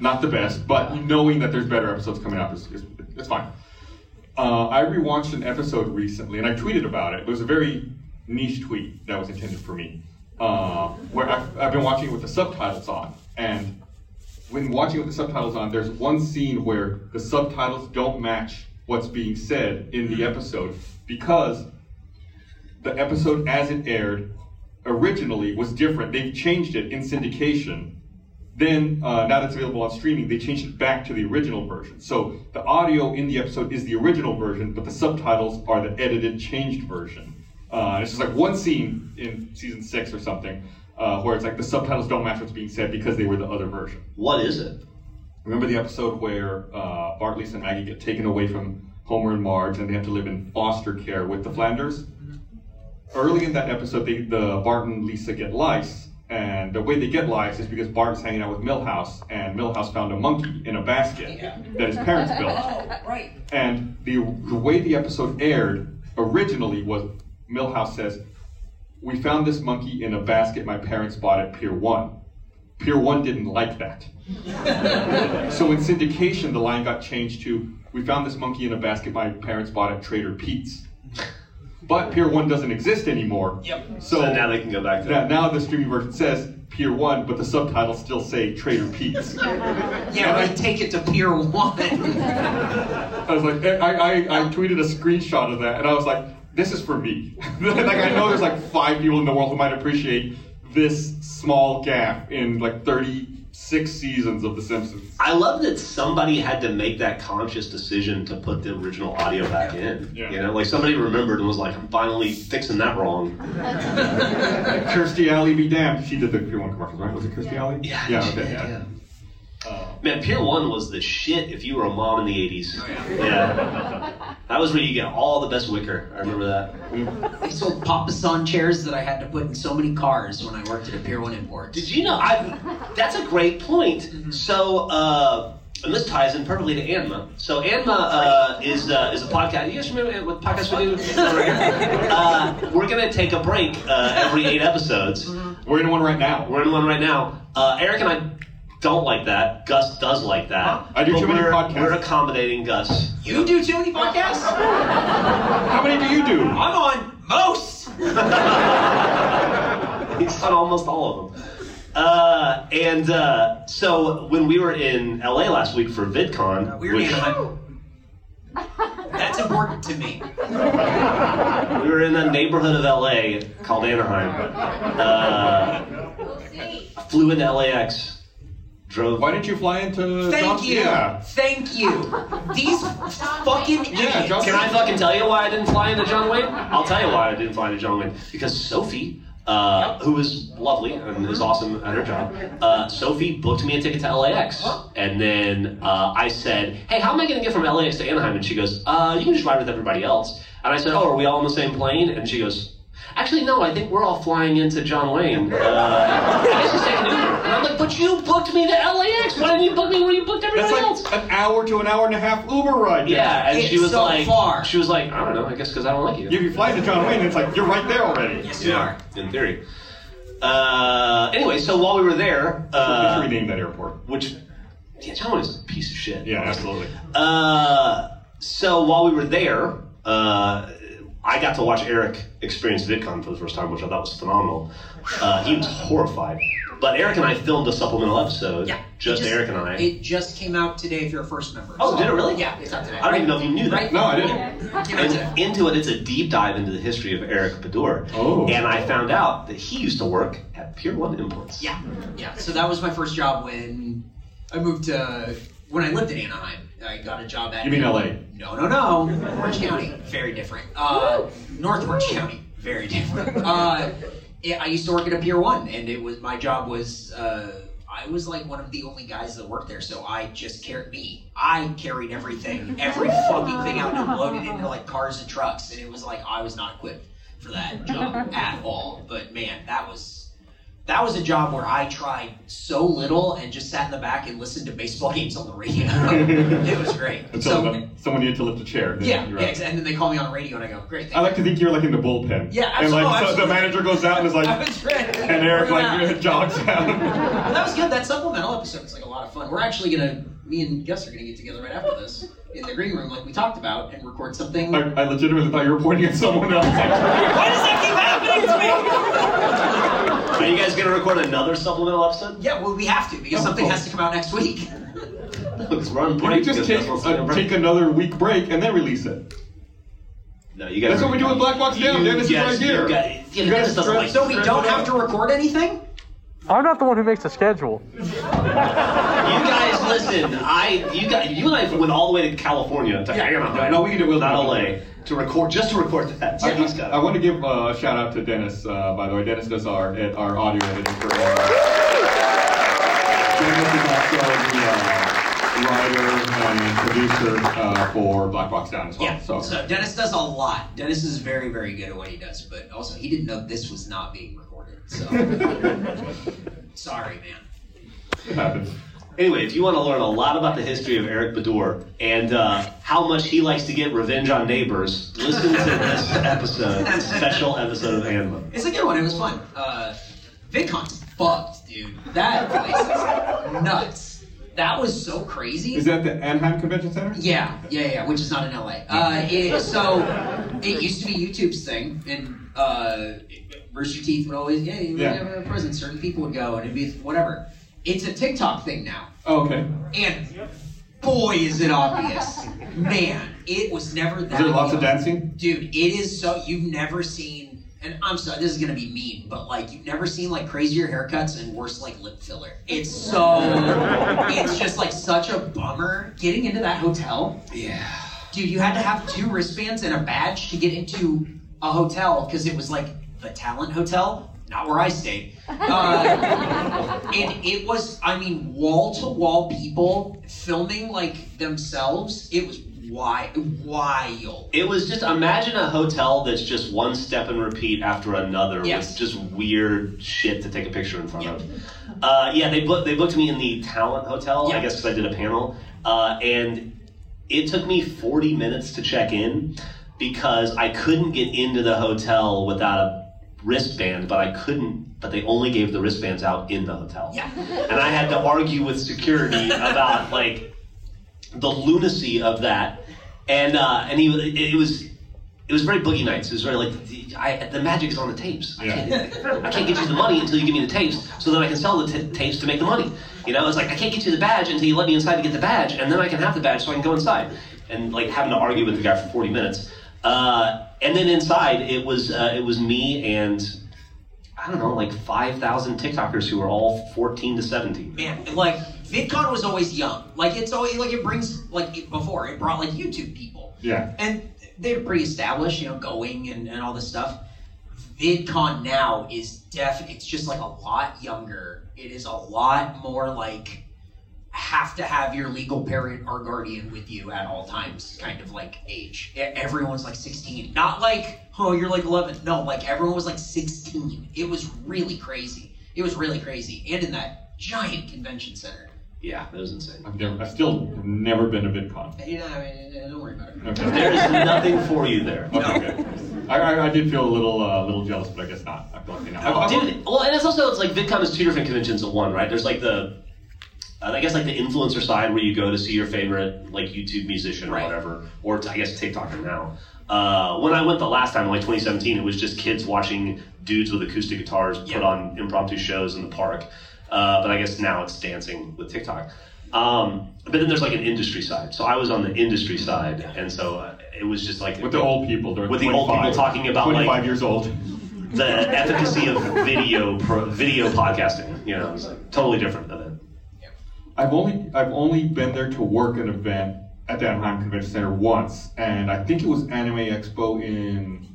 not the best, but knowing that there's better episodes coming up is, is it's fine. Uh, I rewatched an episode recently, and I tweeted about it. It was a very niche tweet that was intended for me, uh, where I've, I've been watching it with the subtitles on, and when watching with the subtitles on, there's one scene where the subtitles don't match what's being said in the episode because the episode as it aired originally was different. They've changed it in syndication. Then, uh, now that it's available on streaming, they changed it back to the original version. So the audio in the episode is the original version, but the subtitles are the edited, changed version. Uh, it's just like one scene in season six or something, uh, where it's like the subtitles don't match what's being said because they were the other version. What is it? Remember the episode where uh, Bart, Lisa, and Maggie get taken away from Homer and Marge, and they have to live in foster care with the Flanders? Early in that episode, they, the Bart and Lisa get lice, and the way they get lice is because Bart's hanging out with Milhouse, and Milhouse found a monkey in a basket that his parents built. Right. And the, the way the episode aired originally was Milhouse says, We found this monkey in a basket my parents bought at Pier 1. Pier 1 didn't like that. so in syndication, the line got changed to, We found this monkey in a basket my parents bought at Trader Pete's. But Pier 1 doesn't exist anymore. Yep. So, So now they can go back to now, now the streaming version says Pier 1, but the subtitles still say Trader Pete's. Yeah, right. Take it to Pier One. I was like, I, I, I tweeted a screenshot of that, and I was like, this is for me. like, I know there's like five people in the world who might appreciate this small gap in like 36 seasons of The Simpsons. I love that somebody had to make that conscious decision to put the original audio back in. Yeah. You know, like somebody remembered and was like, I'm finally fixing that wrong. Kirstie Alley be damned. She did the Pier 1 commercials, right? Was it Kirstie Alley? Yeah, Yeah, okay, did, yeah. Uh, Man, Pier 1 was the shit if you were a mom in the 80s. Oh, yeah. That was where you get all the best wicker. I remember that. They sold Papasan chairs that I had to put in so many cars when I worked at a Pier One import. Did you know? I, that's a great point. So, uh, and this ties in perfectly to Anma. So, Anma uh, is uh, is a podcast. You guys remember what podcast we do? uh, we're gonna take a break uh, every eight episodes. we're in one right now. We're in one right now. Uh, Eric and I don't like that. Gus does like that. I do But too many we're, podcasts. We're accommodating Gus. You do too many podcasts? How many do you do? I'm on most. He's on almost all of them. Uh, and uh, so when we were in LA last week for VidCon, We were in which- Anaheim. That's important to me. we were in a neighborhood of LA called Anaheim. Uh, flew into LAX, drove. Why didn't you fly into Thank Johnson? you. Yeah. Thank you. These fucking idiots. Johnson- Can I fucking tell you why I didn't fly into John Wayne? I'll tell you why I didn't fly into John Wayne. Because Sophie, uh, who is lovely and is awesome at her job, uh, Sophie booked me a ticket to LAX. And then uh, I said, hey, how am I going to get from LAX to Anaheim? And she goes, uh, you can just ride with everybody else. And I said, oh, are we all on the same plane? And she goes, Actually, no. I think we're all flying into John Wayne. Uh, I guess just take an Uber. And I'm like, but you booked me to LAX. Why didn't you book me where you booked everybody That's else? an hour to an hour and a half Uber ride. Yeah, and It's she was so like, far. she was like, I don't know. I guess because I don't like you. If you fly to John Wayne, it's like you're right there already. Yes, you are. in theory. Uh, anyway, so while we were there, we uh, should rename that airport. which yeah, John Wayne is a piece of shit. Yeah, absolutely. Uh, so while we were there, uh, I got to watch Eric experience VidCon for the first time, which I thought was phenomenal. Uh, he was horrified. But Eric and I filmed a supplemental episode. Yeah. Just, It Eric and I. It just came out today if you're a first member. Oh, did it really? Yeah, it's out today. I don't even know if you knew that. Right? No, I didn't. Came out today. And into it, it's a deep dive into the history of Eric Padur. Oh. And I found out that he used to work at Pier One Imports. Yeah, yeah. So that was my first job when I moved to when I lived in Anaheim. I got a job at. You mean LA? No, no, no. Orange County, very different. Uh, North Orange County, very different. Uh, I used to work at a Pier One, and it was my job was. Uh, I was like one of the only guys that worked there, so I just carried me. I carried everything, every fucking thing out and loaded it into like cars and trucks, and it was like I was not equipped for that job at all. But man, that was that was a job where I tried so little and just sat in the back and listened to baseball games on the radio. it was great. So, so, someone needed to lift a chair. yeah, yeah, and then they call me on the radio and I go, great. I like to think you're like in the bullpen. Yeah, absolutely. And like so the manager goes out and is like, and Eric like jogs out. But that was good. That supplemental episode was like a lot of fun. We're actually gonna, me and Gus are gonna get together right after this in the green room, like we talked about, and record something. I, I legitimately thought you were pointing at someone else. Why does that keep happening to me? Are you guys going to record another supplemental episode? yeah, well, we have to because something has to come out next week. Because we're on You break. could just take that's uh, break. take another week break and then release it. No, you guys. That's what we do with Black Box Down. Dennis is yes, right here. You, got, You you guys guys doesn't like. so we don't have to record anything. I'm not the one who makes the schedule. You guys listen. I you guys you and I went all the way to California to Yeah, Anaheim. I know we can do it with not that. LA to record just to record that. So I, he's got I it. want to give uh, a shout out to Dennis, uh, by the way. Dennis does our our audio editing for. Uh, Dennis is also the uh, writer and producer uh, for Black Box Down as well. Yeah. So, So Dennis does a lot. Dennis is very, very good at what he does, but also he didn't know this was not being recorded. So sorry, man. it happens. Anyway, if you want to learn a lot about the history of Eric Badur and uh, how much he likes to get revenge on neighbors, listen to this episode, this special episode of ANMA. It's a good one. It was fun. Uh, VidCon's fucked, dude. That place is nuts. That was so crazy. Is that the Anaheim Convention Center? Yeah, yeah, yeah, which is not in LA. Uh, it, so it used to be YouTube's thing, and uh, Rooster Teeth would always, yeah, you Yeah. have a present. Certain people would go, and it'd be whatever. It's a TikTok thing now, Oh, okay. and boy, is it obvious. Man, it was never that. Is there lots of dancing? Dude, it is so you've never seen, and I'm sorry, this is gonna be mean, but like you've never seen like crazier haircuts and worse like lip filler. It's so, it's just like such a bummer getting into that hotel. Yeah. Dude, you had to have two wristbands and a badge to get into a hotel because it was like the Talent Hotel, not where I stayed. Uh, and it was, I mean, wall to wall people filming like themselves. It was wild, wild. It was just imagine a hotel that's just one step and repeat after another Yes. with just weird shit to take a picture in front of. Uh, yeah, they booked they booked me in the Talent Hotel, I guess because I did a panel, uh, and it took me 40 minutes to check in because I couldn't get into the hotel without a wristband, but I couldn't. But they only gave the wristbands out in the hotel. Yeah. And I had to argue with security about like the lunacy of that, and uh, and he it, it was. It was very boogie nights. It was very like the, I, the magic is on the tapes. I, Yeah. can't, I can't get you the money until you give me the tapes, so then I can sell the t- tapes to make the money. You know, it's like I can't get you the badge until you let me inside to get the badge, and then I can have the badge so I can go inside. And like having to argue with the guy for 40 minutes. Uh, and then inside, it was uh, it was me and I don't know, like 5,000 TikTokers who were all 14 to 17. man, like VidCon was always young. Like it's always like it brings like it- before it brought like YouTube people. Yeah. And they're pretty established, you know, going and, and all this stuff. VidCon now is def it's just like a lot younger. It is a lot more like have to have your legal parent or guardian with you at all times kind of like age. Everyone's like 16. Not like, oh, you're like 11. No, like everyone was like 16. It was really crazy. It was really crazy. And in that giant convention center. Yeah, that was insane. I've never, I still never been to VidCon. You know, I mean, don't worry about it. Okay. There is nothing for you there. Okay, good. I, I, I did feel a little uh, little jealous, but I guess not. I feel like they know. I've- I've- Dude, well, and it's also it's like VidCon is two different conventions in one, right? There's like the, uh, I guess like the influencer side where you go to see your favorite like YouTube musician or whatever, or I guess TikToker now. Uh, when I went the last time, like 2017, it was just kids watching dudes with acoustic guitars put Yeah. on impromptu shows in the park. Uh, but I guess now it's dancing with TikTok. Um, but then there's like an industry side. So I was on the industry side, and so uh, it was just like with the old people, With the old people talking about, like- 25 years old. the efficacy of video pro, video podcasting. You know, it's like totally different than it. I've only I've only been there to work an event at the Anaheim Convention Center once, and I think it was Anime Expo in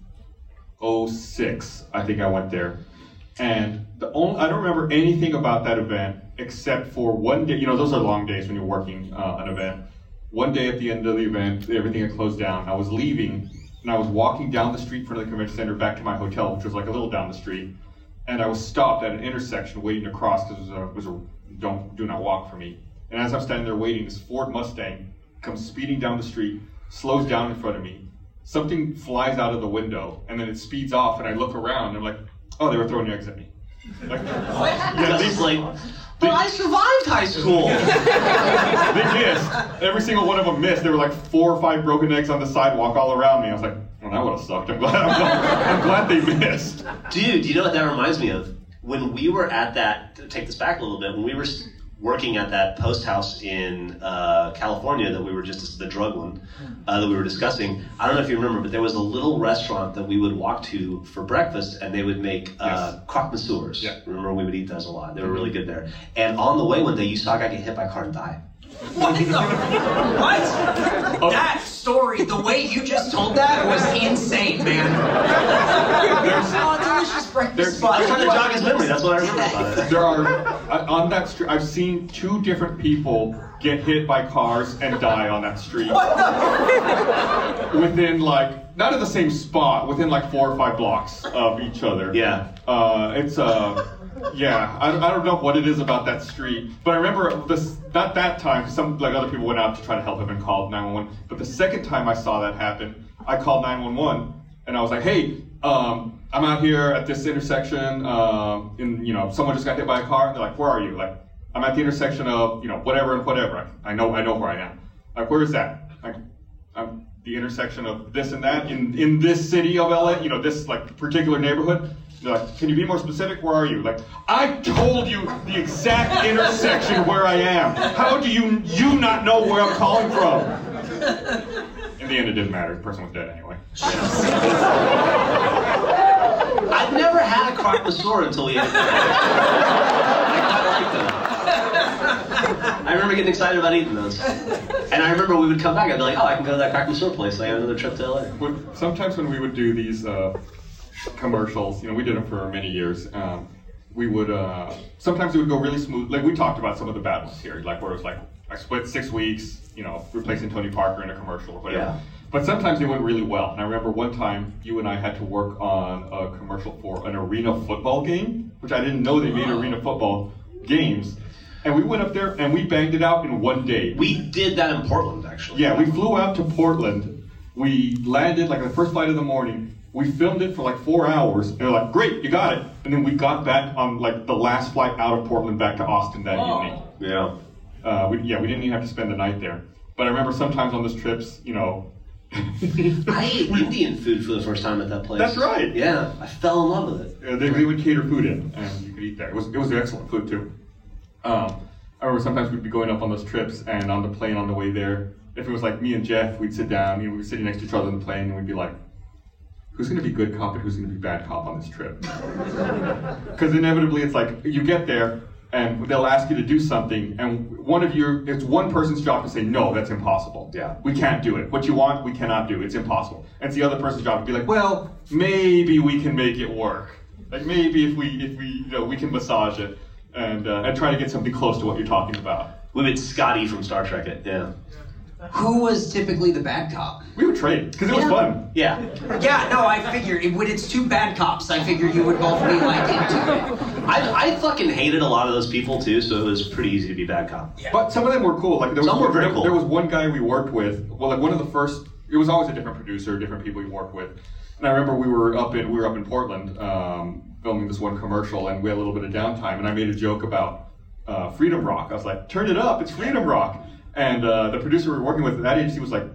06. I think I went there, and the only I don't remember anything about that event except for one day. You know, those are long days when you're working uh, an event. One day at the end of the event, everything had closed down. I was leaving, and I was walking down the street from the convention center back to my hotel, which was like a little down the street. And I was stopped at an intersection waiting to cross because it was a, was a don't do not walk for me. And as I'm standing there waiting, this Ford Mustang comes speeding down the street, slows down in front of me. Something flies out of the window, and then it speeds off, and I look around, and I'm like, oh, they were throwing eggs at me. Like, yeah, Because they, like, but I survived high school. they missed. Every single one of them missed. There were like four or five broken eggs on the sidewalk all around me. I was like, well, that would have sucked. I'm glad, I'm glad, I'm glad they missed. Dude, do you know what that reminds me of? When we were at that, take this back a little bit, when we were working at that post house in uh, California that we were just, the drug one, uh, that we were discussing, I don't know if you remember, but there was a little restaurant that we would walk to for breakfast and they would make uh, croque monsieurs. Yeah. Remember, we would eat those a lot. They were really good there. And on the way one day, you saw a guy get hit by a car and die. What the? What? That story, the way you just told that was insane, man. oh, delicious breakfast there's- I spot. was trying to jog his memory. That's what I remember about it. There are uh, on that street. I've seen two different people get hit by cars and die on that street. What? within like not at the same spot, within like four or five blocks of each other. Yeah. Uh, it's uh, yeah. I, I don't know what it is about that street, but I remember this not that time. Some like other people went out to try to help him and called 911. But the second time I saw that happen, I called 911 and I was like, hey. Um, I'm out here at this intersection, um, and you know, someone just got hit by a car. And they're like, "Where are you?" Like, I'm at the intersection of you know whatever and whatever. I, I know, I know where I am. Like, where is that? Like, I'm the intersection of this and that in in this city of LA. You know, this like particular neighborhood. They're like, can you be more specific? Where are you? Like, I told you the exact intersection where I am. How do you you not know where I'm calling from? In the end, it didn't matter. The person was dead anyway. I've never had a croque monsieur until we ate it. I quite like them. I remember getting excited about eating those. And I remember we would come back, I'd be like, oh, I can go to that croque monsieur place. I got another trip to LA. When- sometimes when we would do these uh, commercials, you know, we did them for many years. Um, we would uh, sometimes it would go really smooth. Like we talked about some of the bad ones here, like where it was like I split six weeks, you know, replacing Tony Parker in a commercial or whatever. Yeah. But sometimes it went really well. And I remember one time you and I had to work on a commercial for an arena football game, which I didn't know they made arena football games. And we went up there and we banged it out in one day. We did that in Portland, actually. Yeah, we flew out to Portland. We landed like the first flight of the morning, We filmed it for like four hours, and they're like, "Great, you got it." And then we got back on like the last flight out of Portland back to Austin that Oh. evening. Yeah. Uh, we, yeah, we didn't even have to spend the night there. But I remember sometimes on those trips, you know. I ate Indian food for the first time at that place. That's right. Yeah, I fell in love with it. Uh, they, they would cater food in, and you could eat there. It was it was excellent food too. Um, I remember sometimes we'd be going up on those trips, and on the plane on the way there, if it was like me and Geoff, we'd sit down, you know, we'd be sitting next to each other on the plane, and we'd be like, "Who's going to be good cop and who's going to be bad cop on this trip?" Because inevitably, it's like you get there. And they'll ask you to do something, and one of your, it's one person's job to say, no, that's impossible. Yeah. We can't do it. What you want, we cannot do. It's impossible. And it's the other person's job to be like, well, maybe we can make it work. Like maybe if we if we you know we can massage it and uh, and try to get something close to what you're talking about. We met Scotty from Star Trek. It. Yeah. Who was typically the bad cop? We would trade because it was fun. Yeah. Yeah, no, I figured it, when it's two bad cops, I figured you would both be like into it. I, I fucking hated a lot of those people too, so it was pretty easy to be bad cop. Yeah. But some of them were cool. Like there was Some were one, very cool. there was one guy we worked with. Well, like one of the first. It was always a different producer, different people we worked with. And I remember we were up in we were up in Portland um, filming this one commercial, and we had a little bit of downtime. And I made a joke about uh, Freedom Rock. I was like, "Turn it up! It's Freedom Rock!" And uh, the producer we were working with at that agency was like.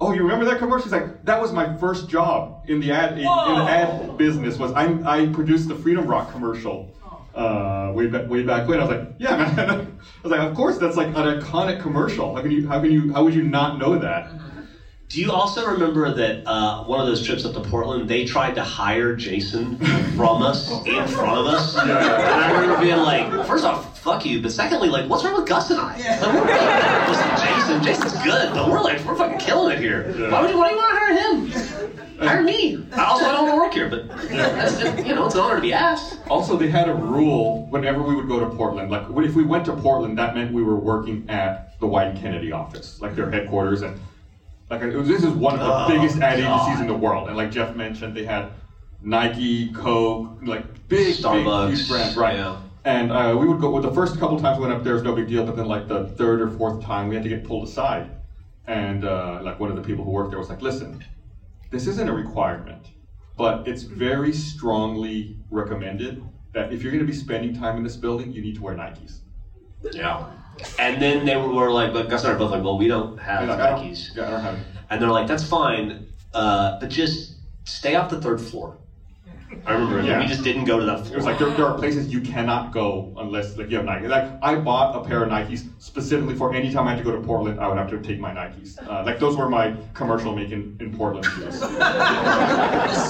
Oh, you remember that commercial? He's like, that was my first job in the ad in, in the ad business. Was I I produced the Freedom Rock commercial uh, way back way back when. I was like, yeah, man. I was like, of course, that's like an iconic commercial. How can you how can you how would you not know that? Do you also remember that uh, one of those trips up to Portland, they tried to hire Jason from us in front of us? And I remember being like, first off, fuck you, but secondly, like, what's wrong with Gus and I? Like, we're like, listen, Jason, Jason's good, but we're like, we're fucking killing it here. Why would you, why do you want to hire him? Hire me. Also, I don't want to work here, but that's, you know, it's an honor to be asked. Also, they had a rule whenever we would go to Portland. Like, if we went to Portland, that meant we were working at the Wieden+Kennedy office, like their headquarters, and like was, this is one of the Oh, biggest ad God. agencies in the world. And like Geoff mentioned, they had Nike, Coke, like big, Starbucks, big, huge brands, right? yeah. And uh, we would go. Well, the first couple times we went up there was no big deal, but then like the third or fourth time, we had to get pulled aside, and uh, like one of the people who worked there was like, "Listen, this isn't a requirement, but it's very strongly recommended that if you're going to be spending time in this building, you need to wear Nikes." Yeah. And then they were, were like, but Gus and I are both like, well, we don't have And, like, I don't- Nikes. Yeah, I don't have. any. And they're like, that's fine, uh, but just stay off the third floor. I remember Yeah. we just didn't go to that It was like there, there are places you cannot go unless like you have Nike. Like I bought a pair of Nikes specifically for any time I had to go to Portland, I would have to take my Nikes. Uh, like those were my commercial making in Portland shoes.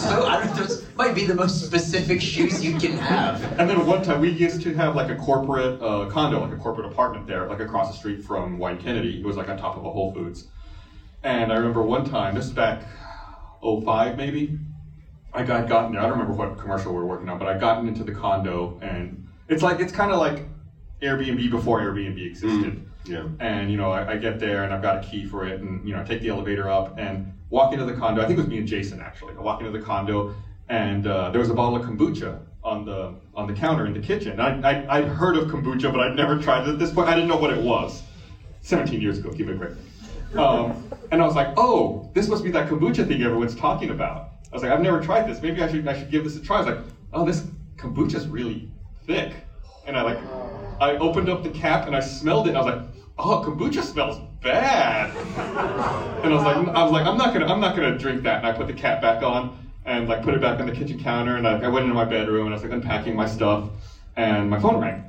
So I don't, those might be the most specific shoes you can have. And then one time we used to have like a corporate uh, condo, like a corporate apartment there, like across the street from Wieden+Kennedy. It was like on top of a Whole Foods. And I remember one time, this is back 05 maybe, I got gotten there. I don't remember what commercial we were working on, but I gotten into the condo and it's like, it's kind of like Airbnb before Airbnb existed. yeah. And you know, I, I get there and I've got a key for it, and you know, I take the elevator up and walk into the condo. I think it was me and Jason actually. I walk into the condo, and uh, there was a bottle of kombucha on the on the counter in the kitchen. I, I I'd heard of kombucha, but I'd never tried it at this point. I didn't know what it was. 17 years ago, keep it quick. Um, and I was like, oh, this must be that kombucha thing everyone's talking about. I was like, I've never tried this. Maybe I should I should give this a try. I was like, oh, this kombucha's really thick. And I like, I opened up the cap and I smelled it. And I was like, oh, kombucha smells bad. And I was like, I was like, I'm not gonna, I'm not gonna drink that. And I put the cap back on and like put it back on the kitchen counter. And I, I went into my bedroom and I was like unpacking my stuff. And my phone rang,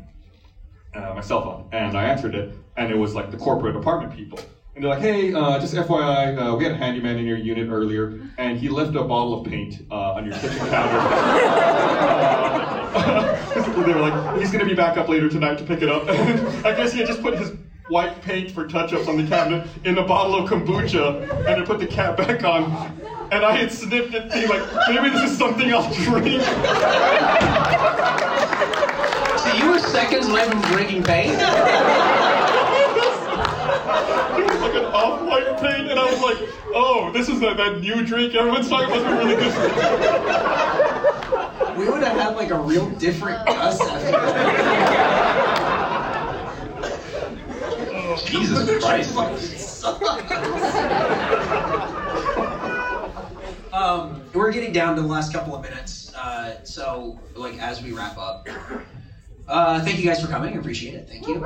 uh, my cell phone, and I answered it. And it was like the corporate apartment people. And they're like, hey, uh, just FYI, uh, we had a handyman in your unit earlier, and he left a bottle of paint uh, on your kitchen counter. They were like, he's gonna be back up later tonight to pick it up. I guess he had just put his white paint for touch-ups on the cabinet in a bottle of kombucha, and then put the cap back on. And I had sniffed it, thinking like, maybe this is something I'll drink. So you were seconds away from drinking paint? It was like an off-white paint, and I was like, "Oh, this is that, that new drink everyone's talking about. It's really good." We would have had like a real different Gus after that. Jesus Christ. um, we're getting down to the last couple of minutes. Uh, so, like, as we wrap up, uh, thank you guys for coming. I appreciate it. Thank you.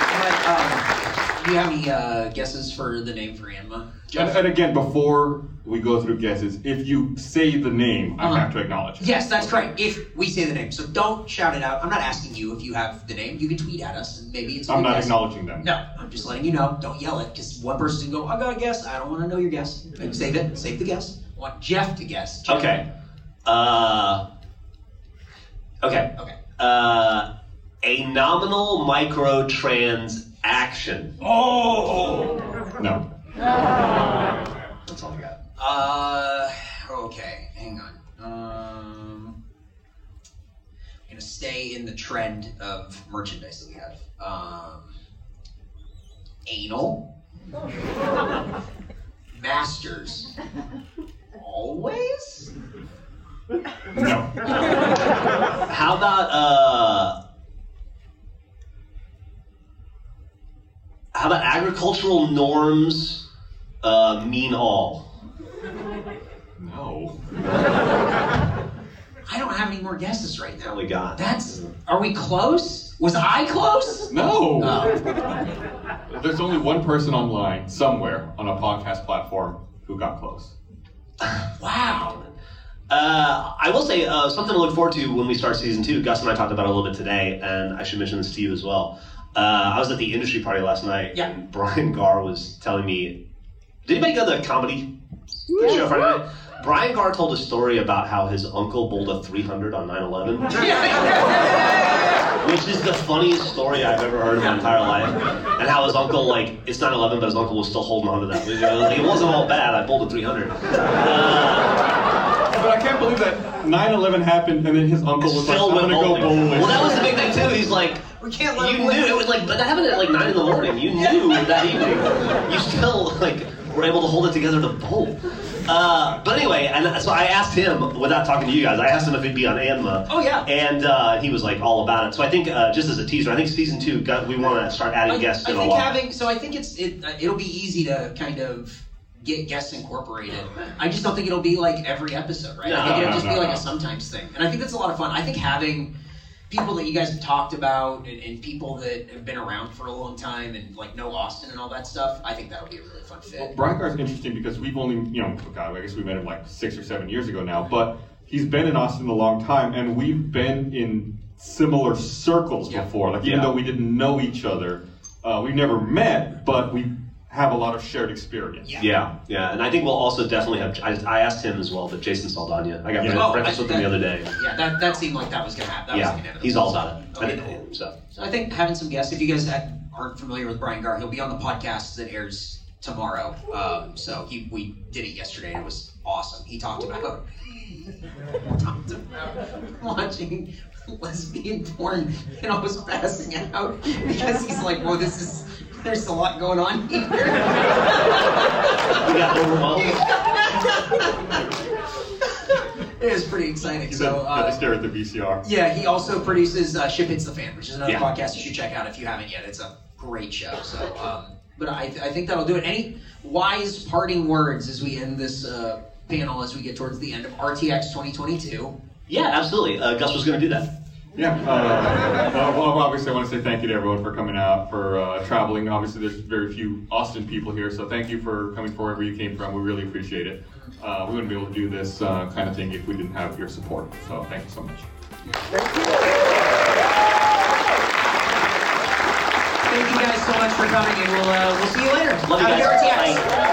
But, um, do you have any uh, guesses for the name for ANMA? And, and again, before we go through guesses, if you say the name, I Uh-huh. have to acknowledge it. Yes, that's correct. If we say the name, so don't shout it out. I'm not asking you if you have the name. You can tweet at us, and maybe it's. a I'm good not guess. acknowledging them. No, I'm just letting you know. Don't yell it, because one person can go, I got a guess. I don't want to know your guess. And Save it. Save the guess. I want Geoff to guess. Geoff. Okay. Uh, okay. Okay. Uh, a nominal micro transaction. Oh. No. That's all I got. Uh. Okay. Hang on. Um. I'm gonna stay in the trend of merchandise that we have. Um. Anal. Masters. Always. No. How about uh? How about agricultural norms uh, mean all? No. I don't have any more guesses right now. We got? That's. Are we close? Was I close? No. Oh. There's only one person online somewhere on a podcast platform who got close. Wow. Uh, I will say uh, something to look forward to when we start season two. Gus and I talked about it a little bit today, and I should mention this to you as well. Uh, I was at the industry party last night, Yeah. and Brian Gaar was telling me, "Did anybody go to the comedy show Friday night?" Brian Gaar told a story about how his uncle bowled a 300 on 9/11, which is the funniest story I've ever heard in my entire life. And how his uncle, like, it's 9/11, but his uncle was still holding on to that. Like, it wasn't all bad. I bowled a 300. Uh, But I can't believe that 9/11 happened and then his uncle was like, "I'm gonna go bowling. bowling." Well, that was the big thing too. He's like, We can't let you him knew it was like, but that happened at like nine in the morning. You knew that evening. You still like were able to hold it together to bowl. Uh, but anyway, and so I asked him without talking to you guys. I asked him if he'd be on ANMA. Oh, yeah. And uh, he was like all about it. So I think uh, just as a teaser, I think season two got, we want to start adding I, guests I in a think lot. having so I think it's it uh, it'll be easy to kind of get guests incorporated. I just don't think it'll be like every episode, right? I No, think it'll no, just no, be like a sometimes thing, and I think that's a lot of fun. I think having people that you guys have talked about and, and people that have been around for a long time and like know Austin and all that stuff, I think that'll be a really fun Well, fit. Brian Gaar's interesting because we've only, you know, God, I guess we met him like six or seven years ago now, but he's been in Austin a long time, and we've been in similar circles Yeah. before. Like, even Yeah. though we didn't know each other, uh, we've never met, but we have a lot of shared experience. Yeah. Yeah, yeah, and I think we'll also definitely have. I, I asked him as well, but Jason Saldana. I got Yeah. Oh, breakfast I- with him the other day. Yeah, that, that seemed like that was gonna happen. That Yeah, the inevitable. he's all about it. Okay, I cool. think so. So I think having some guests, if you guys aren't familiar with Brian Gaar, he'll be on the podcast that airs tomorrow. Um, so he, we did it yesterday and it was awesome. He talked about talked about watching lesbian porn and I was passing out because he's like, "Whoa, this is there's a lot going on here." We got overwhelmed. it was pretty exciting. So, So. had Uh, stare at the VCR. Yeah, he also produces uh, Ship Hits the Fan, which is another Yeah. podcast you should check out if you haven't yet. It's a great show. So, um, but I, I think that'll do it. Any wise parting words as we end this uh, panel as we get towards the end of RTX 2022? Yeah, absolutely. Uh, Gus was going to do that. Yeah. Uh, well, well, obviously, I want to say thank you to everyone for coming out, for uh, traveling. Obviously, there's very few Austin people here, so thank you for coming from wherever you came from. We really appreciate it. Uh, we wouldn't be able to do this uh, kind of thing if we didn't have your support. So thank you so much. Thank you Thank you guys so much for coming, and we'll uh, we'll see you later. Love you Have a guys. good RTX. Bye.